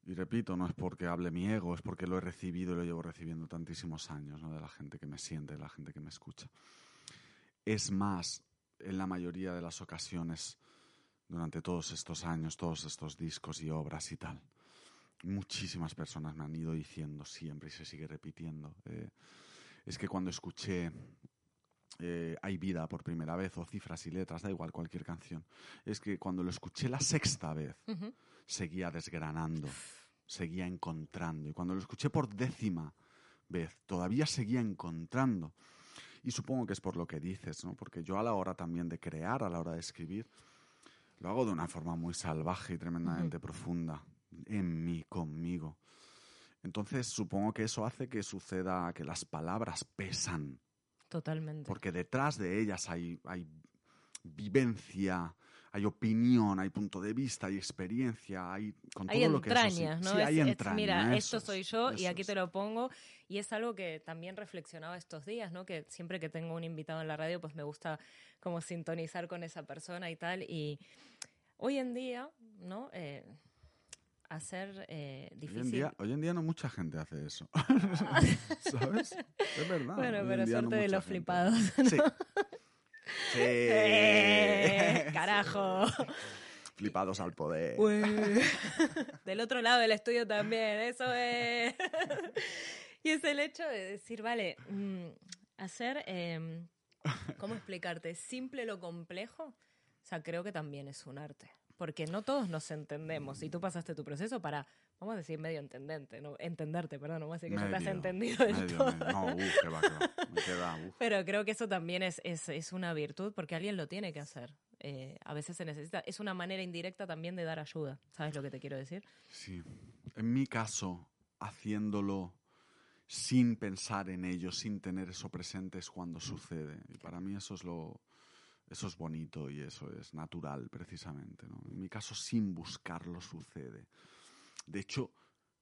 Y repito, no es porque hable mi ego, es porque lo he recibido y lo llevo recibiendo tantísimos años, ¿no? De la gente que me siente, de la gente que me escucha. Es más, en la mayoría de las ocasiones, durante todos estos años, todos estos discos y obras y tal, muchísimas personas me han ido diciendo siempre y se sigue repitiendo. eh, es que cuando escuché eh, Hay vida por primera vez o cifras y letras, da igual cualquier canción, es que cuando lo escuché la sexta vez seguía desgranando, seguía encontrando y cuando lo escuché por décima vez todavía seguía encontrando. Y supongo que es por lo que dices, ¿no? Porque yo a la hora también de crear, a la hora de escribir, lo hago de una forma muy salvaje y tremendamente profunda, en mí, conmigo. Entonces supongo que eso hace que suceda que las palabras pesan, Totalmente. porque detrás de ellas hay, hay vivencia, hay opinión, hay punto de vista, hay experiencia, hay con hay todo lo que eso sí- entrañas, ¿no? sí, Es- hay es, entraña, mira, eso esto soy es, yo y aquí te es. lo pongo. Y es algo que también reflexionaba estos días, ¿no? Que siempre que tengo un invitado en la radio, pues me gusta como sintonizar con esa persona y tal. Y hoy en día, ¿no? Eh, hacer eh, Hoy difícil. en, día, hoy en día no mucha gente hace eso. ¿Sabes? Es verdad. Bueno, hoy pero día no suerte de los gente. flipados, Sí. Sí. ¡Eh! ¡Carajo! Flipados al poder. Del otro lado del estudio también, eso es. y es el hecho de decir, vale, mm, hacer, eh, ¿cómo explicarte? Simple lo complejo, o sea, creo que también es un arte. Porque no todos nos entendemos. Y tú pasaste tu proceso para, vamos a decir, medio entendente, ¿no? entenderte, perdón, no vamos a decir que no te has entendido del medio, todo. medio. No, uf, que va, que va. Queda, uf. Pero creo que eso también es, es, es una virtud porque alguien lo tiene que hacer. Eh, a veces se necesita. Es una manera indirecta también de dar ayuda. ¿Sabes lo que te quiero decir? Sí. En mi caso, haciéndolo sin pensar en ello, sin tener eso presente, es cuando sucede. Y para mí eso es lo. Eso es bonito y eso es natural, precisamente. ¿no? En mi caso, sin buscarlo, sucede. De hecho,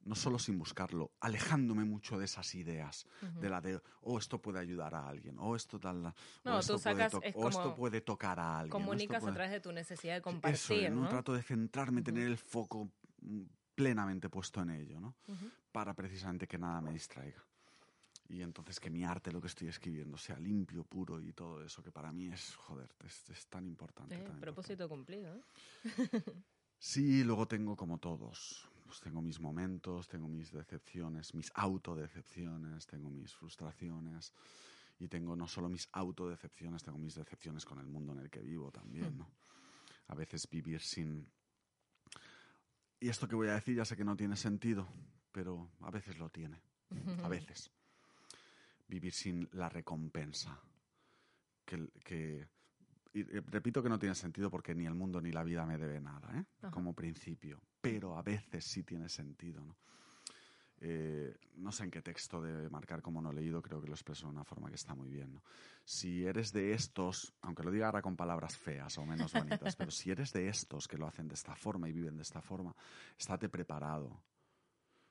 no solo sin buscarlo, alejándome mucho de esas ideas, de la de, oh, esto puede ayudar a alguien, o esto tal, o, No, esto, tú puede sacas- es o esto puede tocar a alguien. o Comunicas puede- a través de tu necesidad de Eso, compartir, en un ¿no? trato de centrarme, tener el foco mm, plenamente puesto en ello, ¿no? Ujú. Para precisamente que nada me distraiga. Y entonces que mi arte, lo que estoy escribiendo, sea limpio, puro y todo eso, que para mí es, joder, es, es tan importante. Eh, tan importante. propósito cumplido, ¿eh? Sí, luego tengo como todos. Pues tengo mis momentos, tengo mis decepciones, mis autodecepciones, tengo mis frustraciones y tengo no solo mis autodecepciones, tengo mis decepciones con el mundo en el que vivo también, ¿no? A veces vivir sin... Y esto que voy a decir ya sé que no tiene sentido, pero a veces lo tiene. A veces. Vivir sin la recompensa. Que, que- y, eh, repito que no tiene sentido porque ni el mundo ni la vida me debe nada, ¿eh? Ajá. como principio. Pero a veces sí tiene sentido. ¿no? Eh, no sé en qué texto de marcar como no he leído, creo que lo expreso de una forma que está muy bien. ¿no? Si eres de estos, aunque lo diga ahora con palabras feas o menos bonitas, pero si eres de estos que lo hacen de esta forma y viven de esta forma, estate preparado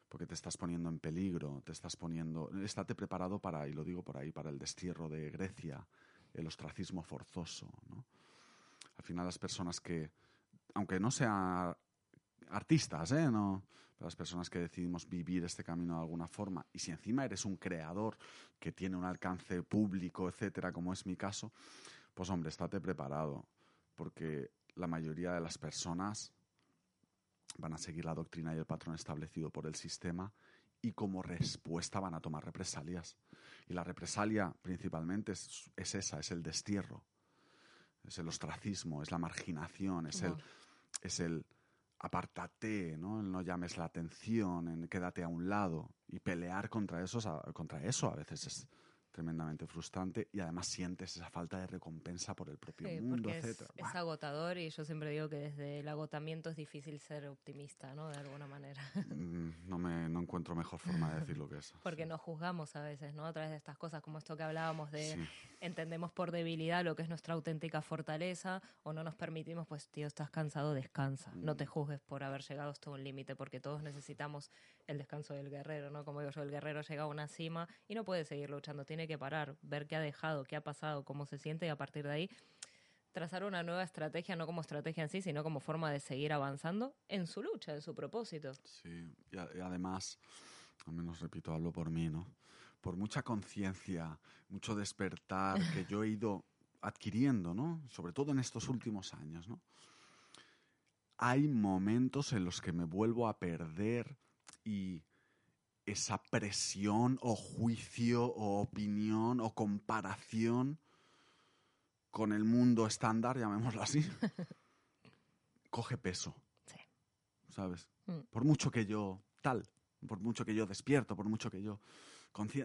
porque te estás poniendo en peligro, te estás poniendo, estate preparado para, y lo digo por ahí, para el destierro de Grecia, el ostracismo forzoso, ¿no? Al final las personas que, aunque no sean artistas, ¿eh? No, las personas que decidimos vivir este camino de alguna forma, y si encima eres un creador que tiene un alcance público, etcétera, como es mi caso, pues hombre, estate preparado, porque la mayoría de las personas van a seguir la doctrina y el patrón establecido por el sistema y como respuesta van a tomar represalias. Y la represalia principalmente es, es esa, es el destierro, es el ostracismo, es la marginación, es el, es el apártate, ¿no? El no llames la atención, en quédate a un lado y pelear contra eso, contra eso a veces es tremendamente frustrante y además sientes esa falta de recompensa por el propio Sí, mundo, porque es, etcétera. es agotador y yo siempre digo que desde el agotamiento es difícil ser optimista, ¿no? De alguna manera. Mm, No me no encuentro mejor forma de decirlo que eso. Porque sí. nos juzgamos a veces, ¿no? A través de estas cosas, como esto que hablábamos de Sí. entendemos por debilidad lo que es nuestra auténtica fortaleza o no nos permitimos, pues tío, estás cansado, descansa. No Mm. te juzgues por haber llegado hasta un límite, porque todos necesitamos el descanso del guerrero, ¿no? Como digo yo, el guerrero llega a una cima y no puede seguir luchando, tiene que parar, ver qué ha dejado, qué ha pasado, cómo se siente y a partir de ahí trazar una nueva estrategia, no como estrategia en sí, sino como forma de seguir avanzando en su lucha, en su propósito. Sí, y, a- y además, al menos repito, hablo por mí, ¿no? Por mucha conciencia, mucho despertar que yo he ido adquiriendo, ¿no? Sobre todo en estos últimos años, ¿no? Hay momentos en los que me vuelvo a perder y esa presión o juicio o opinión o comparación con el mundo estándar, llamémoslo así, coge peso. Sí. ¿Sabes? Mm. Por mucho que yo tal, por mucho que yo despierto, por mucho que yo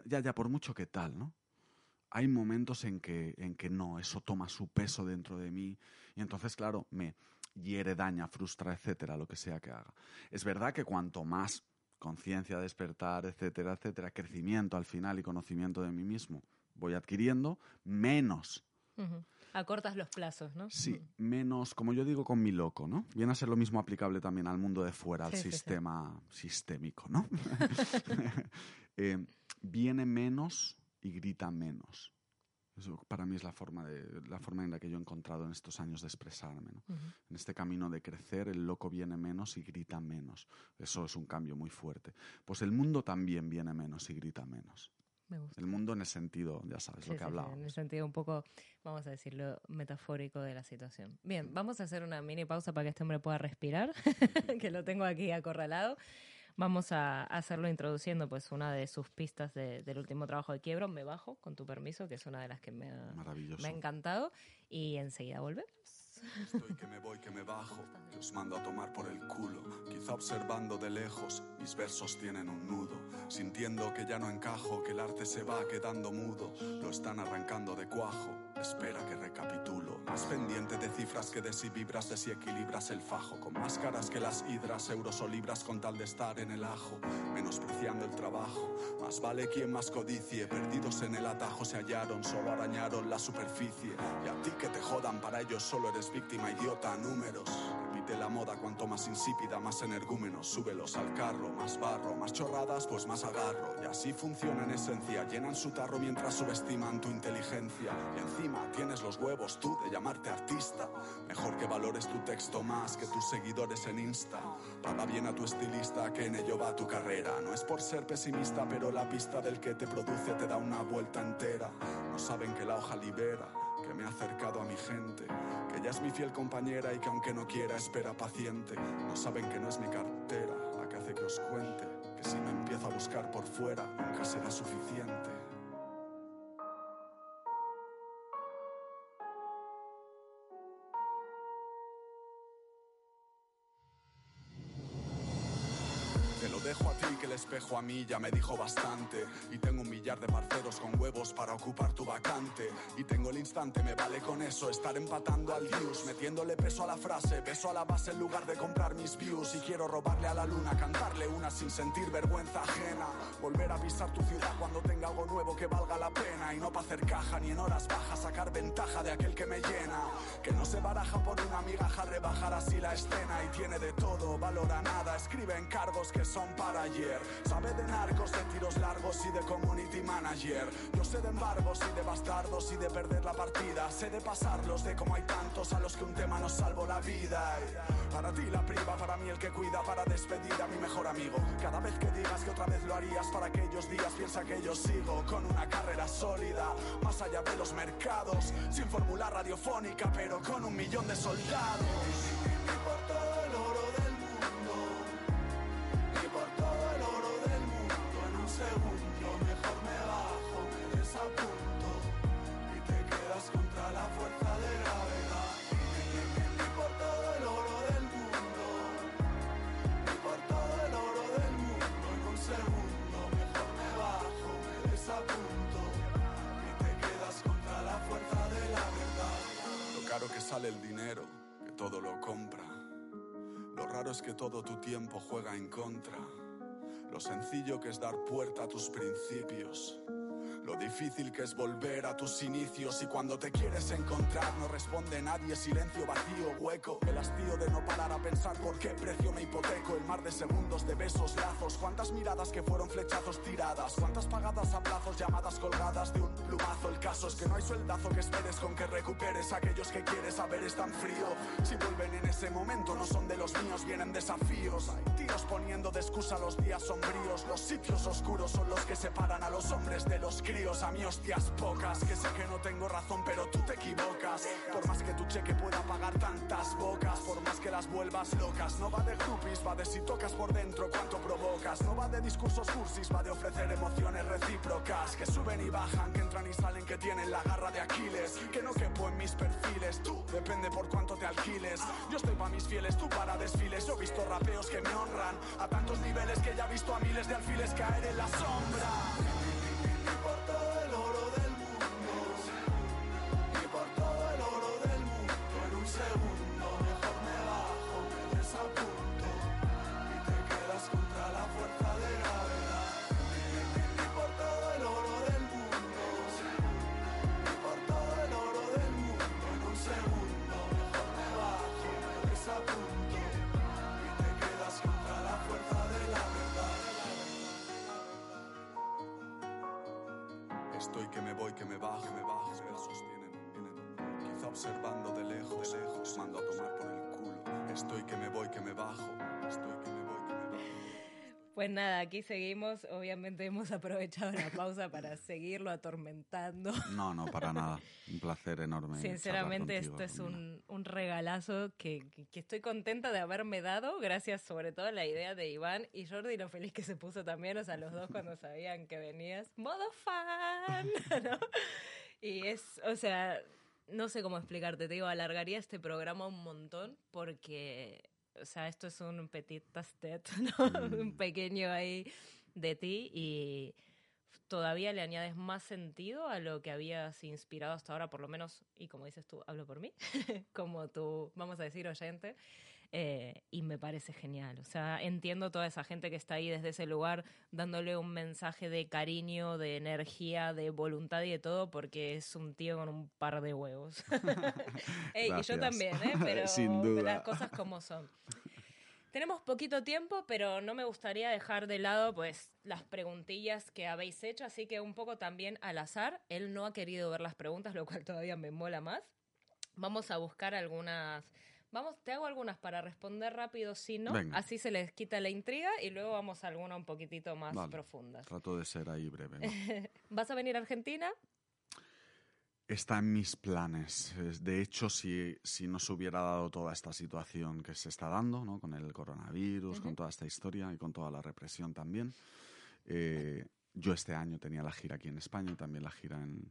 ya ya por mucho que tal, ¿no? Hay momentos en que en que no, eso toma su peso dentro de mí y entonces claro, me hiere, daña, frustra, etcétera, lo que sea que haga. Es verdad que cuanto más conciencia, despertar, etcétera, etcétera, crecimiento al final y conocimiento de mí mismo voy adquiriendo, menos. Acortas los plazos, ¿no? Sí, menos, como yo digo, con mi loco, ¿no? Viene a ser lo mismo aplicable también al mundo de fuera, al Sí, sí, sí. sistema sistémico, ¿no? Eh, viene menos y grita menos. Eso para mí es la forma, de, la forma en la que yo he encontrado en estos años de expresarme, ¿no? Ujú. En este camino de crecer, el loco viene menos y grita menos. Eso es un cambio muy fuerte. Pues el mundo también viene menos y grita menos. Me gusta. El mundo en el sentido, ya sabes, Sí, lo que sí, hablábamos. en el sentido un poco, vamos a decirlo, metafórico de la situación. Bien, vamos a hacer una mini pausa para que este hombre pueda respirar, que lo tengo aquí acorralado. Vamos a hacerlo introduciendo pues una de sus pistas de- del último trabajo de Quiebro, Me Bajo, con tu permiso, que es una de las que me ha, Maravilloso. me ha encantado. Y enseguida volvemos. Estoy que me voy, que me bajo, que os mando a tomar por el culo. Quizá observando de lejos, mis versos tienen un nudo. Sintiendo que ya no encajo, que el arte se va quedando mudo. Lo están arrancando de cuajo. Espera que recapitulo. Más pendiente de cifras que de si vibras, de si equilibras el fajo. Con más caras que las hidras, euros o libras con tal de estar en el ajo. Menospreciando el trabajo. Más vale quien más codicie. Perdidos en el atajo se hallaron, solo arañaron la superficie. Y a ti que te jodan, para ellos solo eres víctima, idiota, números. El amor moda, cuanto más insípida, más energúmenos. Súbelos al carro, más barro, más chorradas, pues más agarro. Y así funciona en esencia. Llenan su tarro mientras subestiman tu inteligencia. Y encima tienes los huevos tú de llamarte artista. Mejor que valores tu texto más que tus seguidores en Insta. Paga bien a tu estilista, que en ello va tu carrera. No es por ser pesimista, pero la pista del que te produce te da una vuelta entera. No saben que la hoja libera que me ha acercado a mi gente, que ella es mi fiel compañera y que aunque no quiera espera paciente. No saben que no es mi cartera la que hace que os cuente, que si me empiezo a buscar por fuera nunca será suficiente. El espejo a mí ya me dijo bastante. Y tengo un millar de parceros con huevos para ocupar tu vacante. Y tengo el instante, me vale con eso. Estar empatando al views, metiéndole peso a la frase, peso a la base en lugar de comprar mis views. Y quiero robarle a la luna, cantarle una sin sentir vergüenza ajena. Volver a pisar tu ciudad cuando tenga algo nuevo que valga la pena. Y no para hacer caja ni en horas bajas sacar ventaja de aquel que me llena. Que no se baraja por una migaja, rebajar así la escena. Y tiene de todo, valora nada, escribe encargos que son para ayer. Sabe de narcos, de tiros largos y de community manager. Yo sé de embargos y de bastardos y de perder la partida. Sé de pasarlos, de cómo hay tantos a los que un tema nos salvó la vida. Para ti la priva, para mí el que cuida, para despedir a mi mejor amigo. Cada vez que digas que otra vez lo harías para aquellos días, piensa que yo sigo con una carrera sólida. Más allá de los mercados, sin fórmula radiofónica, pero con un millón de soldados. Sale el dinero, que todo lo compra. Lo raro es que todo tu tiempo juega en contra. Lo sencillo que es dar puerta a tus principios. Lo difícil que es volver a tus inicios y cuando te quieres encontrar no responde nadie, silencio vacío, hueco. El hastío de no parar a pensar por qué precio me hipoteco. El mar de segundos, de besos, lazos. Cuántas miradas que fueron flechazos tiradas. Cuántas pagadas a plazos, llamadas colgadas de un plumazo. El caso es que no hay sueldazo que esperes con que recuperes aquellos que quieres saber es tan frío. Si vuelven en ese momento no son de los míos, vienen desafíos. Hay tíos poniendo de excusa los días sombríos. Los sitios oscuros son los que separan a los hombres de los críos. A mí hostias pocas, que sé que no tengo razón, pero tú te equivocas. Por más que tu cheque pueda pagar tantas bocas, por más que las vuelvas locas. No va de groupies, va de si tocas por dentro cuánto provocas. No va de discursos cursis, va de ofrecer emociones recíprocas. Que suben y bajan, que entran y salen, que tienen la garra de Aquiles. Que no quepo en mis perfiles, tú depende por cuánto te alquiles. Yo estoy pa' mis fieles, tú para desfiles. Yo he visto rapeos que me honran a tantos niveles que ya he visto a miles de alfiles caer en la sombra. Nada, aquí seguimos. Obviamente hemos aprovechado la pausa para seguirlo atormentando. No, no, para nada. Un placer enorme. Sinceramente, contigo, esto es un, un regalazo que, que- que estoy contenta de haberme dado, gracias sobre todo a la idea de Iván y Jordi, lo feliz que se puso también, o sea, los dos cuando sabían que venías. ¡Modo fan! ¿no? Y es, o sea, no sé cómo explicarte, te digo, alargaría este programa un montón porque, o sea, esto es un petit tastet, ¿no? un pequeño ahí de ti y todavía le añades más sentido a lo que habías inspirado hasta ahora, por lo menos, y como dices tú, hablo por mí, como tú, vamos a decir, oyente. Eh, y me parece genial. O sea, entiendo toda esa gente que está ahí desde ese lugar dándole un mensaje de cariño, de energía, de voluntad y de todo, porque es un tío con un par de huevos. Ey, y yo también, ¿eh? pero Sin duda. las cosas como son. Tenemos poquito tiempo, pero no me gustaría dejar de lado pues las preguntillas que habéis hecho, así que un poco también al azar. Él no ha querido ver las preguntas, lo cual todavía me mola más. Vamos a buscar algunas. Vamos, te hago algunas para responder rápido, si no, Venga. así se les quita la intriga y luego vamos a alguna un poquitito más Vale. profundas. Trato de ser ahí breve. ¿no? ¿Vas a venir a Argentina? Está en mis planes. Es- De hecho, si, si no se hubiera dado toda esta situación que se está dando, ¿no? con el coronavirus, con toda esta historia y con toda la represión también, eh, yo este año tenía la gira aquí en España y también la gira en,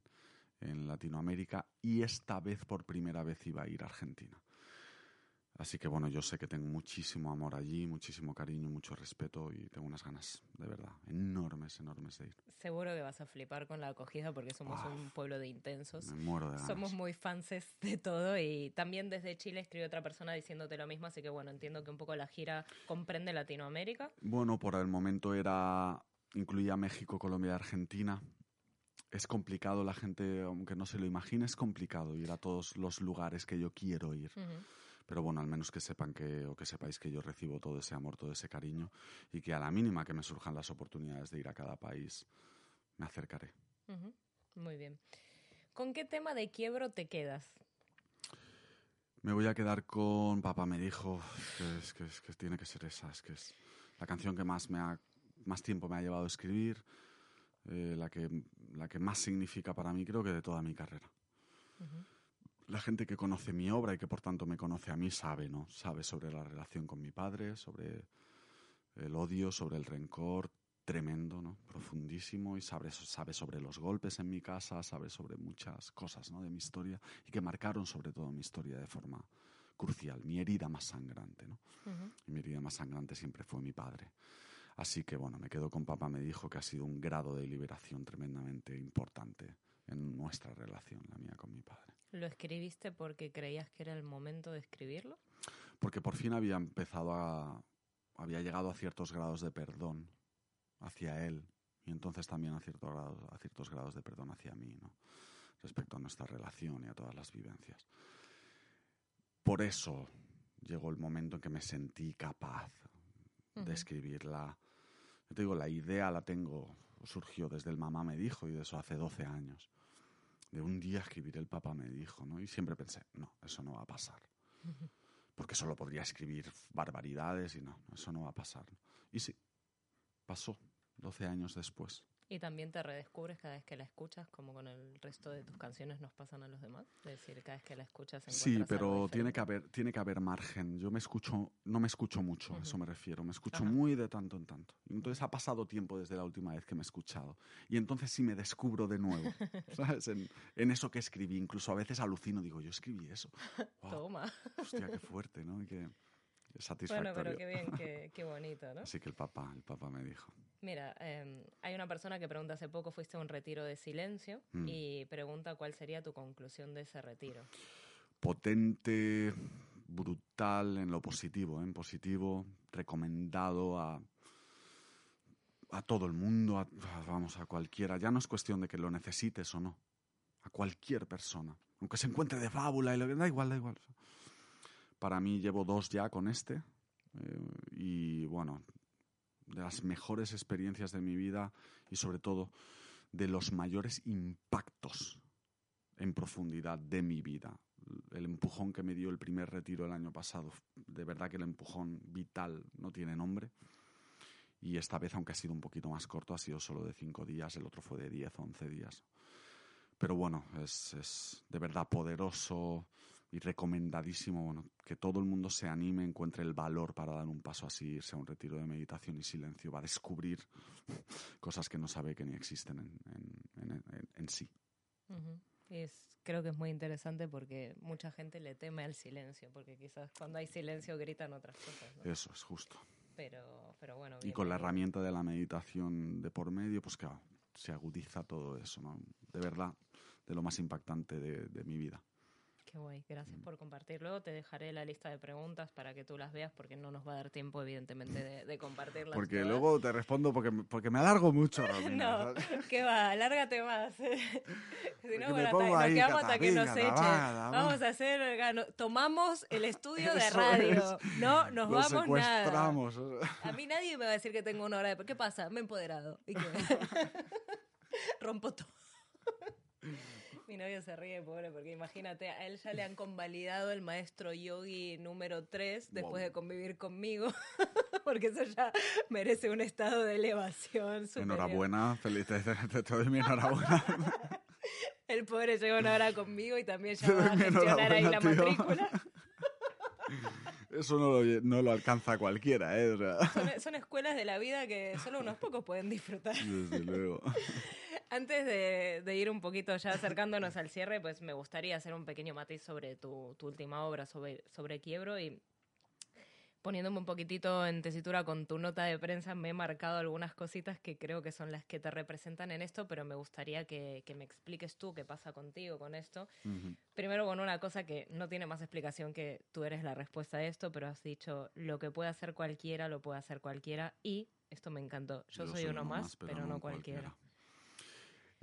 en Latinoamérica y esta vez por primera vez iba a ir a Argentina. Así que bueno, yo sé que tengo muchísimo amor allí, muchísimo cariño, mucho respeto y tengo unas ganas, de verdad, enormes, enormes de ir. Seguro que vas a flipar con la acogida porque somos Ah, un pueblo de intensos. Me muero de ganas. Somos muy fanses de todo y también desde Chile escribió otra persona diciéndote lo mismo, así que bueno, entiendo que un poco la gira comprende Latinoamérica. Bueno, por el momento era incluía México, Colombia Argentina. Es complicado, la gente, aunque no se lo imagine, es complicado ir a todos los lugares que yo quiero ir. Ujú. Pero bueno, al menos que sepan que, o que sepáis que yo recibo todo ese amor, todo ese cariño, y que a la mínima que me surjan las oportunidades de ir a cada país, me acercaré. Muy bien. ¿Con qué tema de quiebro te quedas? Me voy a quedar con Papá me dijo que, es, que, es- que tiene que ser esa, es que es la canción que más me ha, más tiempo me ha llevado a escribir, eh, la que la que más significa para mí creo que de toda mi carrera. La gente que conoce mi obra y que por tanto me conoce a mí sabe, ¿no? Sabe sobre la relación con mi padre, sobre el odio, sobre el rencor tremendo, ¿no? Profundísimo y sabe, sabe sobre los golpes en mi casa, sabe sobre muchas cosas, ¿no? De mi historia y que marcaron sobre todo mi historia de forma crucial, mi herida más sangrante, ¿no? Y mi herida más sangrante siempre fue mi padre. Así que bueno, me quedo con papá, me dijo que ha sido un grado de liberación tremendamente importante en nuestra relación, la mía con mi padre. ¿Lo escribiste porque creías que era el momento de escribirlo? Porque por fin había empezado a... había llegado a ciertos grados de perdón hacia él y entonces también a, cierto grado- a ciertos grados de perdón hacia mí, ¿no? Respecto a nuestra relación y a todas las vivencias. Por eso llegó el momento en que me sentí capaz de escribirla. Yo te digo, la idea la tengo, surgió desde el mamá me dijo y de eso hace 12 años. De un día escribir el papá me dijo, ¿no? Y siempre pensé, no, eso no va a pasar. Porque solo podría escribir barbaridades y no, eso no va a pasar. Y sí, pasó 12 años después. Y también te redescubres cada vez que la escuchas, como con el resto de tus canciones nos pasan a los demás. Es decir, cada vez que la escuchas Sí, pero tiene que haber tiene que haber margen. Yo me escucho, no me escucho mucho, a eso me refiero. Me escucho Ajá. muy de tanto en tanto. Entonces ha pasado tiempo desde la última vez que me he escuchado. Y entonces sí me descubro de nuevo, ¿sabes? En, en eso que escribí. Incluso a veces alucino, digo, yo escribí eso. Guau, Toma. hostia, qué fuerte, ¿no? Y qué qué Bueno, satisfactorio. pero qué bien, qué, qué bonito, ¿no? Así que el papá, el papá me dijo. Mira, eh, hay una persona que pregunta hace poco, fuiste a un retiro de silencio Mm. y pregunta cuál sería tu conclusión de ese retiro. potente, brutal en lo positivo, ¿eh? en positivo, recomendado a, a todo el mundo, a- a- vamos, a cualquiera. Ya no es cuestión de que lo necesites o no, a cualquier persona, aunque se encuentre de fábula y lo que da igual, da igual. Para mí llevo dos ya con este eh, y bueno, de las mejores experiencias de mi vida y sobre todo de los mayores impactos en profundidad de mi vida. El empujón que me dio el primer retiro el año pasado, de verdad que el empujón vital no tiene nombre. Y esta vez, aunque ha sido un poquito más corto, ha sido solo de cinco días, el otro fue de 10, 11 días. Pero bueno, es, es de verdad poderoso y recomendadísimo bueno, que todo el mundo se anime, encuentre el valor para dar un paso así, irse a un retiro de meditación y silencio, va a descubrir cosas que no sabe que ni existen en, en- en- en- en sí. Y es, creo que es muy interesante porque mucha gente le teme al silencio, porque quizás cuando hay silencio gritan otras cosas, ¿no? Eso es justo. Pero, pero bueno. Y con la herramienta de la meditación de por medio, pues claro, se agudiza todo eso, ¿no? De verdad, de lo más impactante de, de mi vida. Qué guay, gracias por compartir. Luego te dejaré la lista de preguntas para que tú las veas porque no nos va a dar tiempo, evidentemente, de, de compartirlas. Porque todas. luego te respondo porque, porque me alargo mucho, Romina, No, que va, lárgate más. si Porque no, bueno, ta- ahí, nos quedamos cata, a que nos echen. Vamos a hacer, gano- tomamos el estudio de radio. es. No, nos Lo vamos nada. A mí nadie me va a decir que tengo una hora de... ¿Qué pasa? Me he empoderado. ¿Y qué? Rompo todo. Mi novio se ríe, pobre, porque imagínate, a él ya le han convalidado el maestro yogi número 3 después Wow. de convivir conmigo, porque eso ya merece un estado de elevación superior. Enhorabuena, feliz, te, te- te doy mi enhorabuena. El pobre lleva una hora conmigo y también ya va a gestionar ahí la tío. matrícula. Eso no lo, no lo alcanza cualquiera, ¿eh? O sea, Son, son escuelas de la vida que solo unos pocos pueden disfrutar. desde luego. Antes de, de ir un poquito ya acercándonos al cierre, pues me gustaría hacer un pequeño matiz sobre tu, tu última obra, sobre, sobre Quiebro, y poniéndome un poquitito en tesitura con tu nota de prensa, me he marcado algunas cositas que creo que son las que te representan en esto, pero me gustaría que, que me expliques tú qué pasa contigo con esto. Ujú. Primero con una cosa que no tiene más explicación que tú eres la respuesta a esto, pero has dicho lo que puede hacer cualquiera, lo puede hacer cualquiera, y esto me encantó, yo, soy, uno más, pero, no cualquiera.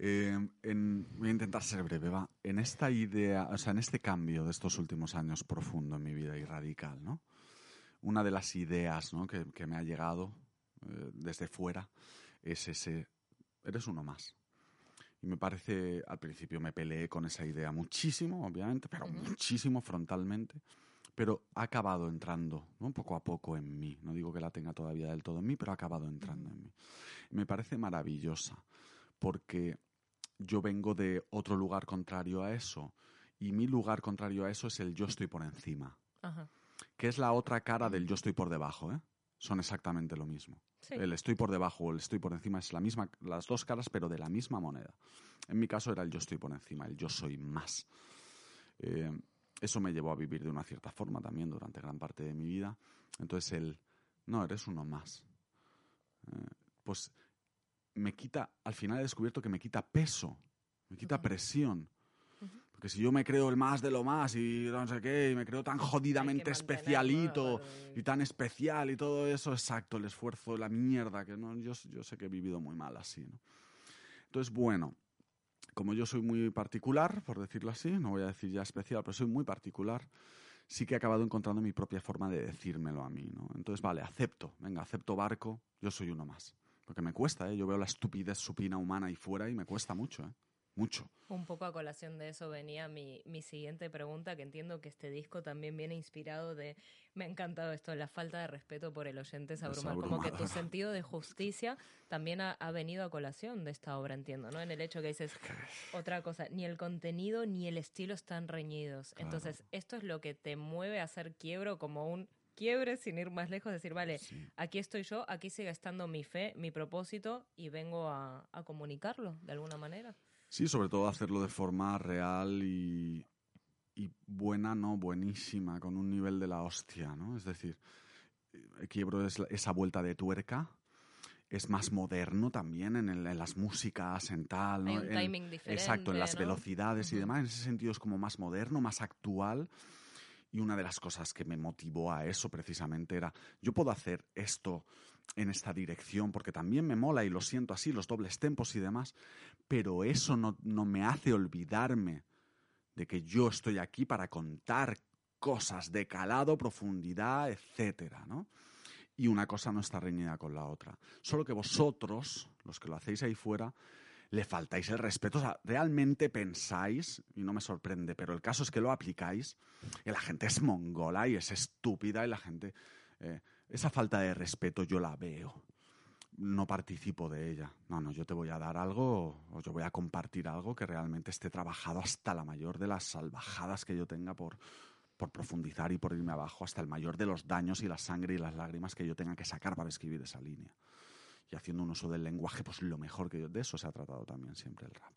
Eh, en- voy a intentar ser breve, va. En esta idea, o sea, en este cambio de estos últimos años profundo en mi vida y radical, ¿no? Una de las ideas ¿no? que, que me ha llegado eh, desde fuera es ese, eres uno más. Y me parece, al principio me peleé con esa idea muchísimo, obviamente, pero muchísimo frontalmente, pero ha acabado entrando, ¿no? poco a poco en mí. No digo que la tenga todavía del todo en mí, pero ha acabado entrando en mí. Me parece maravillosa, porque yo vengo de otro lugar contrario a eso, y mi lugar contrario a eso es el yo estoy por encima, Ajá. que es la otra cara del yo estoy por debajo, ¿eh? Son exactamente lo mismo. Sí. El estoy por debajo o el estoy por encima es la misma, las dos caras, pero de la misma moneda. En mi caso era el yo estoy por encima, el yo soy más. Eh, eso me llevó a vivir de una cierta forma también durante gran parte de mi vida. Entonces el, no, eres uno más. Eh, pues me quita, al final he descubierto que me quita peso, me quita presión. Porque si yo me creo el más de lo más y no sé qué, y me creo tan jodidamente especialito y tan especial y todo eso, exacto, el esfuerzo, la mierda, que no, yo, yo sé que he vivido muy mal así, ¿no? Entonces, bueno, como yo soy muy particular, por decirlo así, no voy a decir ya especial, pero soy muy particular, sí que he acabado encontrando mi propia forma de decírmelo a mí, ¿no? Entonces, vale, acepto, venga, acepto barco, yo soy uno más. Porque me cuesta, ¿eh? Yo veo la estupidez supina humana ahí fuera y me cuesta mucho, ¿eh? Mucho. Un poco a colación de eso venía mi, mi siguiente pregunta, que entiendo que este disco también viene inspirado de, me ha encantado esto, la falta de respeto por el oyente es abrumar, como que tu abrumador. sentido de justicia también ha, ha venido a colación de esta obra, entiendo, ¿no? En el hecho que dices, otra cosa, ni el contenido ni el estilo están reñidos. Entonces, esto es lo que te mueve a hacer quiebro como un quiebre sin ir más lejos, decir, vale, Sí. aquí estoy yo, aquí sigue estando mi fe, mi propósito y vengo a, a comunicarlo de alguna manera. Sí, sobre todo hacerlo de forma real y, y buena, no, buenísima, con un nivel de la hostia, ¿no? Es decir, eh, Quiebro es esa vuelta de tuerca, es más moderno también en, el- en las músicas, en tal, ¿no? Hay un En- timing diferente, Exacto, en las ¿no? velocidades y Ujú. demás, en ese sentido es como más moderno, más actual. Y una de las cosas que me motivó a eso precisamente era, yo puedo hacer esto en esta dirección porque también me mola y lo siento así, los dobles tempos y demás, pero eso no, no me hace olvidarme de que yo estoy aquí para contar cosas de calado, profundidad, etcétera, ¿no? Y una cosa no está reñida con la otra. Solo que vosotros, los que lo hacéis ahí fuera, le faltáis el respeto. O sea, realmente pensáis, y no me sorprende, pero el caso es que lo aplicáis, y la gente es mongola y es estúpida y la gente... eh, esa falta de respeto yo la veo. No participo de ella. No, no, yo te voy a dar algo o yo voy a compartir algo que realmente esté trabajado hasta la mayor de las salvajadas que yo tenga por, por profundizar y por irme abajo, hasta el mayor de los daños y la sangre y las lágrimas que yo tenga que sacar para escribir esa línea y haciendo un uso del lenguaje, pues lo mejor que yo... De eso se ha tratado también siempre el rap.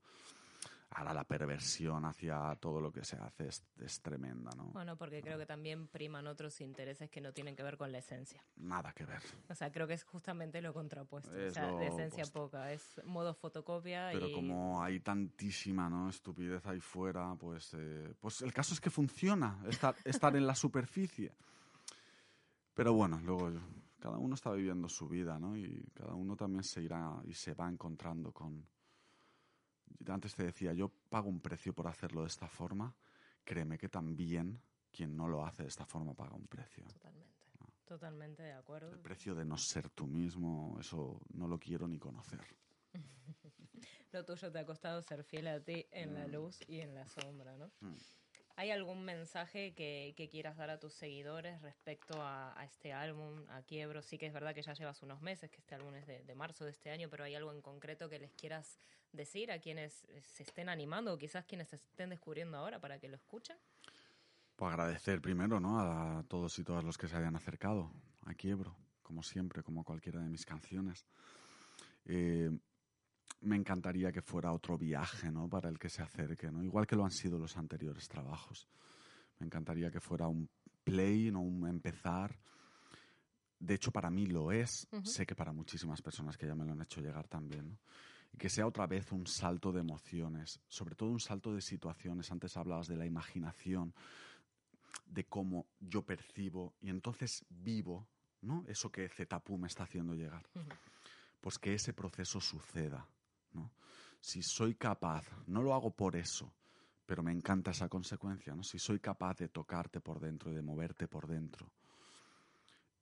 Ahora la perversión hacia todo lo que se hace es, es tremenda, ¿no? Bueno, porque creo que también priman otros intereses que no tienen que ver con la esencia. Nada que ver. O sea, creo que es justamente lo contrapuesto. Es o sea, de esencia opuesto. poca. Es modo fotocopia Pero y... como hay tantísima ¿no? estupidez ahí fuera, pues, eh, pues el caso es que funciona estar, estar en la superficie. Pero bueno, luego cada uno está viviendo su vida, ¿no? Y cada uno también se irá y se va encontrando con... Antes te decía, yo pago un precio por hacerlo de esta forma. Créeme que también quien no lo hace de esta forma paga un precio. Totalmente. Totalmente de acuerdo. El precio de no ser tú mismo, eso no lo quiero ni conocer. Lo tuyo te ha costado ser fiel a ti en la luz y en la sombra, ¿no? Mm. ¿Hay algún mensaje que, quieras dar a tus seguidores respecto a, este álbum, a Quiebro? Sí que es verdad que ya llevas unos meses, que este álbum es de, marzo de este año, pero ¿hay algo en concreto que les quieras decir a quienes se estén animando o quizás quienes se estén descubriendo ahora para que lo escuchen? Pues agradecer primero ¿no? a todos y todas los que se hayan acercado a Quiebro, como siempre, como cualquiera de mis canciones. Eh, me encantaría que fuera otro viaje ¿no? para el que se acerque, ¿no? igual que lo han sido los anteriores trabajos. Me encantaría que fuera un play, no un empezar. De hecho, para mí lo es. Sé que para muchísimas personas que ya me lo han hecho llegar también. ¿no? Y que sea otra vez un salto de emociones, sobre todo un salto de situaciones. Antes hablabas de la imaginación, de cómo yo percibo y entonces vivo, ¿no? Eso que Zetapú me está haciendo llegar. Pues que ese proceso suceda, ¿no? Si soy capaz, no lo hago por eso, pero me encanta esa consecuencia, ¿no? Si soy capaz de tocarte por dentro y de moverte por dentro,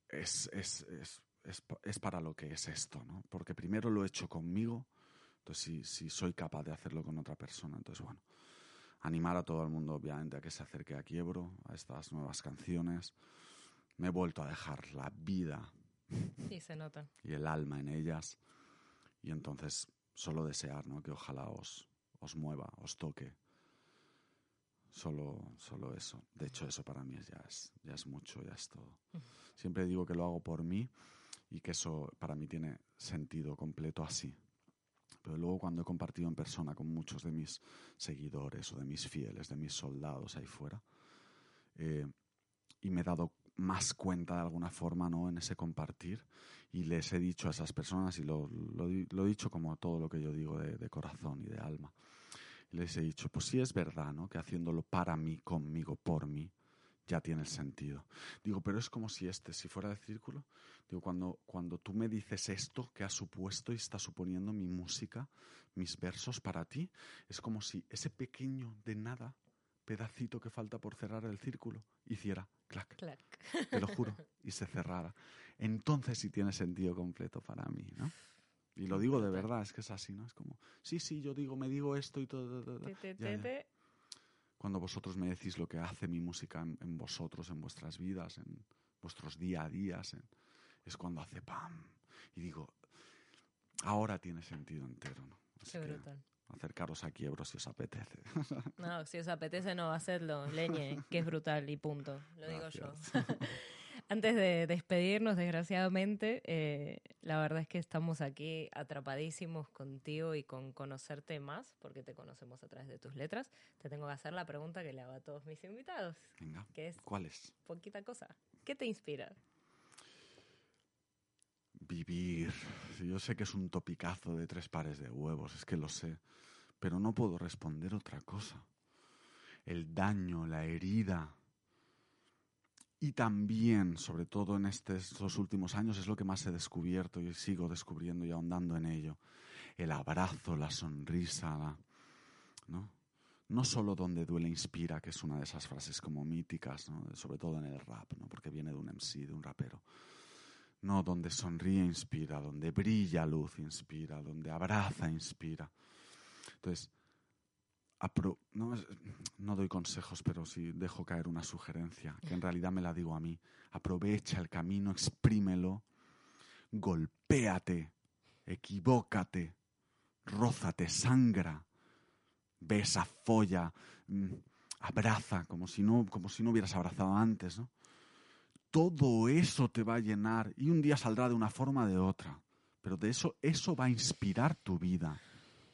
es, es, es, es, pa- es para lo que es esto, ¿no? Porque primero lo he hecho conmigo, entonces si, si soy capaz de hacerlo con otra persona, entonces bueno, animar a todo el mundo obviamente a que se acerque a Quiebro, a estas nuevas canciones. Me he vuelto a dejar la vida se nota. y el alma en ellas y entonces solo desear ¿no? que ojalá os, os mueva, os toque. Solo, solo eso. De hecho, eso para mí ya, es, ya es mucho, ya es todo. Siempre digo que lo hago por mí y que eso para mí tiene sentido completo así. Pero luego cuando he compartido en persona con muchos de mis seguidores o de mis fieles, de mis soldados ahí fuera, eh, y me he dado más cuenta de alguna forma ¿no? en ese compartir y les he dicho a esas personas y lo, he dicho como todo lo que yo digo de, corazón y de alma les he dicho pues sí es verdad ¿no? que haciéndolo para mí conmigo por mí ya tiene sentido digo pero es como si este si fuera de círculo digo cuando cuando tú me dices esto que ha supuesto y está suponiendo mi música mis versos para ti es como si ese pequeño de nada pedacito que falta por cerrar el círculo hiciera clac Clac. te lo juro, y se cerrara. Entonces sí tiene sentido completo para mí, ¿no? Y lo digo de verdad, es que es así, ¿no? Es como, sí, sí, yo digo, me digo esto y todo. todo, todo. Ya, ya. Cuando vosotros me decís lo que hace mi música en, en vosotros, en vuestras vidas, en vuestros día a días, en- es cuando hace pam. Y digo, ahora tiene sentido entero, ¿no? Así Qué brutal. Acercaros a quiebro si os apetece. No, si os apetece no hacerlo, leñe, que es brutal y punto. Lo digo yo. Antes de despedirnos, desgraciadamente, eh, la verdad es que estamos aquí atrapadísimos contigo y con conocerte más, porque te conocemos a través de tus letras. Te tengo que hacer la pregunta que le hago a todos mis invitados, Venga, que es ¿cuál es? poquita cosa. ¿Qué te inspira? Vivir. Yo sé que es un topicazo de tres pares de huevos, es que lo sé, pero no puedo responder otra cosa. El daño, la herida. Y también, sobre todo en estos, últimos años, es lo que más he descubierto y sigo descubriendo y ahondando en ello. El abrazo, la sonrisa, ¿no? No solo donde duele inspira, que es una de esas frases como míticas, sobre todo en el rap, ¿no? porque viene de un MC, de un rapero. No, donde sonríe inspira, donde brilla luz inspira, donde abraza inspira. Entonces, no, no doy consejos, pero sí dejo caer una sugerencia, que en realidad me la digo a mí. Aprovecha el camino, exprímelo, golpéate, equivócate, rózate, sangra, besa, folla, mm, abraza, como si, no, como si no hubieras abrazado antes, ¿no? Todo eso te va a llenar y un día saldrá de una forma o de otra. Pero de eso, eso va a inspirar tu vida.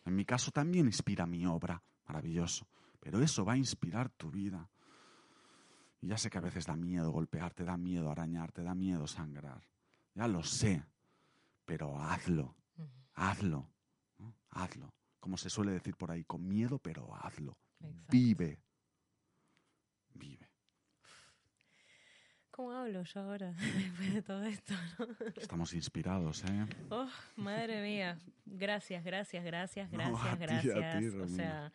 En mi caso también inspira mi obra, maravilloso. Pero eso va a inspirar tu vida. Y ya sé que a veces da miedo golpearte, da miedo arañarte, da miedo sangrar. Ya lo sé. Pero hazlo, hazlo, ¿no? hazlo. Como se suele decir por ahí, con miedo, pero hazlo. Exacto. Vive. Vive. ¿Cómo hablo yo ahora después de todo esto? no? Estamos inspirados, ¿eh? Oh, madre mía. Gracias, gracias, gracias, No, gracias, a ti, a ti, gracias. o sea,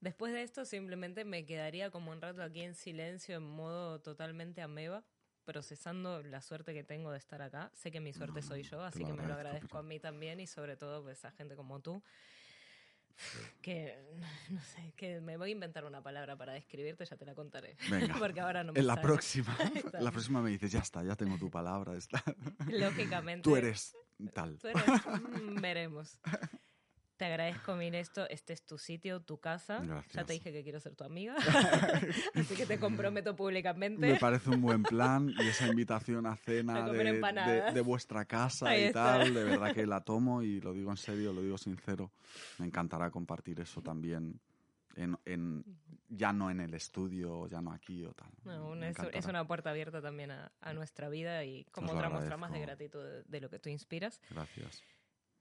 después de esto simplemente me quedaría como un rato aquí en silencio, en modo totalmente ameba, procesando la suerte que tengo de estar acá. Sé que mi suerte soy yo, así que me lo agradezco, agradezco pero- a mí también y sobre todo pues, a gente como tú. Que, no sé, que me voy a inventar una palabra para describirte, ya te la contaré. Venga. Porque ahora no me En la sale. próxima, la próxima me dices, ya está, ya tengo tu palabra. Está. Lógicamente. Tú eres tal. Tú eres, mm, veremos. Te agradezco, mira esto. Este es tu sitio, tu casa. Ya te dije que quiero ser tu amiga. Así que te comprometo públicamente. Me parece un buen plan y esa invitación a cena A de, de- vuestra casa Ahí y está. tal, de verdad que la tomo y lo digo en serio, lo digo sincero. Me encantará compartir eso también, en, en- ya no en el estudio, ya no aquí o tal. No, Me una- es, una puerta abierta también a, a nuestra vida y como otra muestra más de gratitud de, de lo que tú inspiras. Gracias.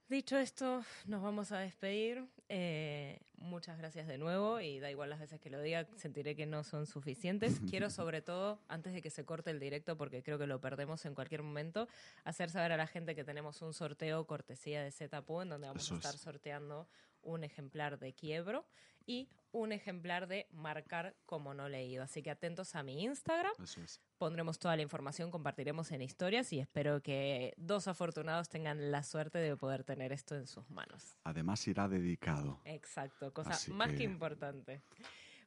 Dicho esto, nos vamos a despedir. Eh, muchas gracias de nuevo y da igual las veces que lo diga, sentiré que no son suficientes. Quiero sobre todo, antes de que se corte el directo, porque creo que lo perdemos en cualquier momento, hacer saber a la gente que tenemos un sorteo cortesía de Zetapu en donde vamos Eso a es. estar sorteando un ejemplar de Quiebro y un ejemplar de Marcar como no leído. Así que atentos a mi Instagram Eso es. pondremos toda la información, compartiremos en historias y espero que dos afortunados tengan la suerte de poder tener esto en sus manos. Además irá dedicado. Exacto, cosa Así más que... que- importante.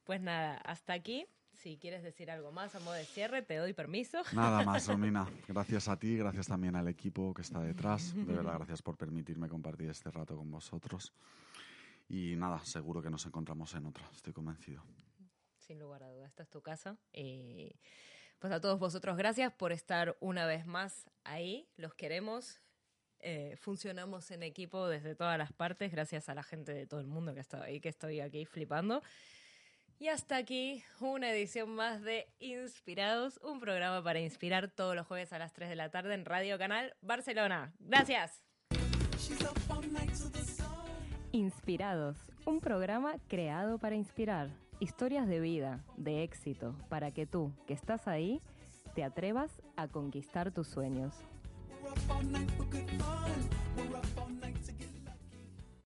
Pues nada, hasta aquí. Si quieres decir algo más a modo de cierre, te doy permiso. Nada más, Romina. Gracias a ti, gracias también al equipo que está detrás. De verdad, gracias por permitirme compartir este rato con vosotros. Y nada, seguro que nos encontramos en otra, estoy convencido. Sin lugar a dudas, esta es tu casa. Y pues a todos vosotros, gracias por estar una vez más ahí. Los queremos. Eh, funcionamos en equipo desde todas las partes, gracias a la gente de todo el mundo que ha estado ahí, que estoy aquí flipando. Y hasta aquí una edición más de Inspirados, un programa para inspirar todos los jueves a las 3 de la tarde en Radio Canal Barcelona. Gracias. Inspirados, un programa creado para inspirar. Historias de vida, de éxito, para que tú, que estás ahí, te atrevas a conquistar tus sueños.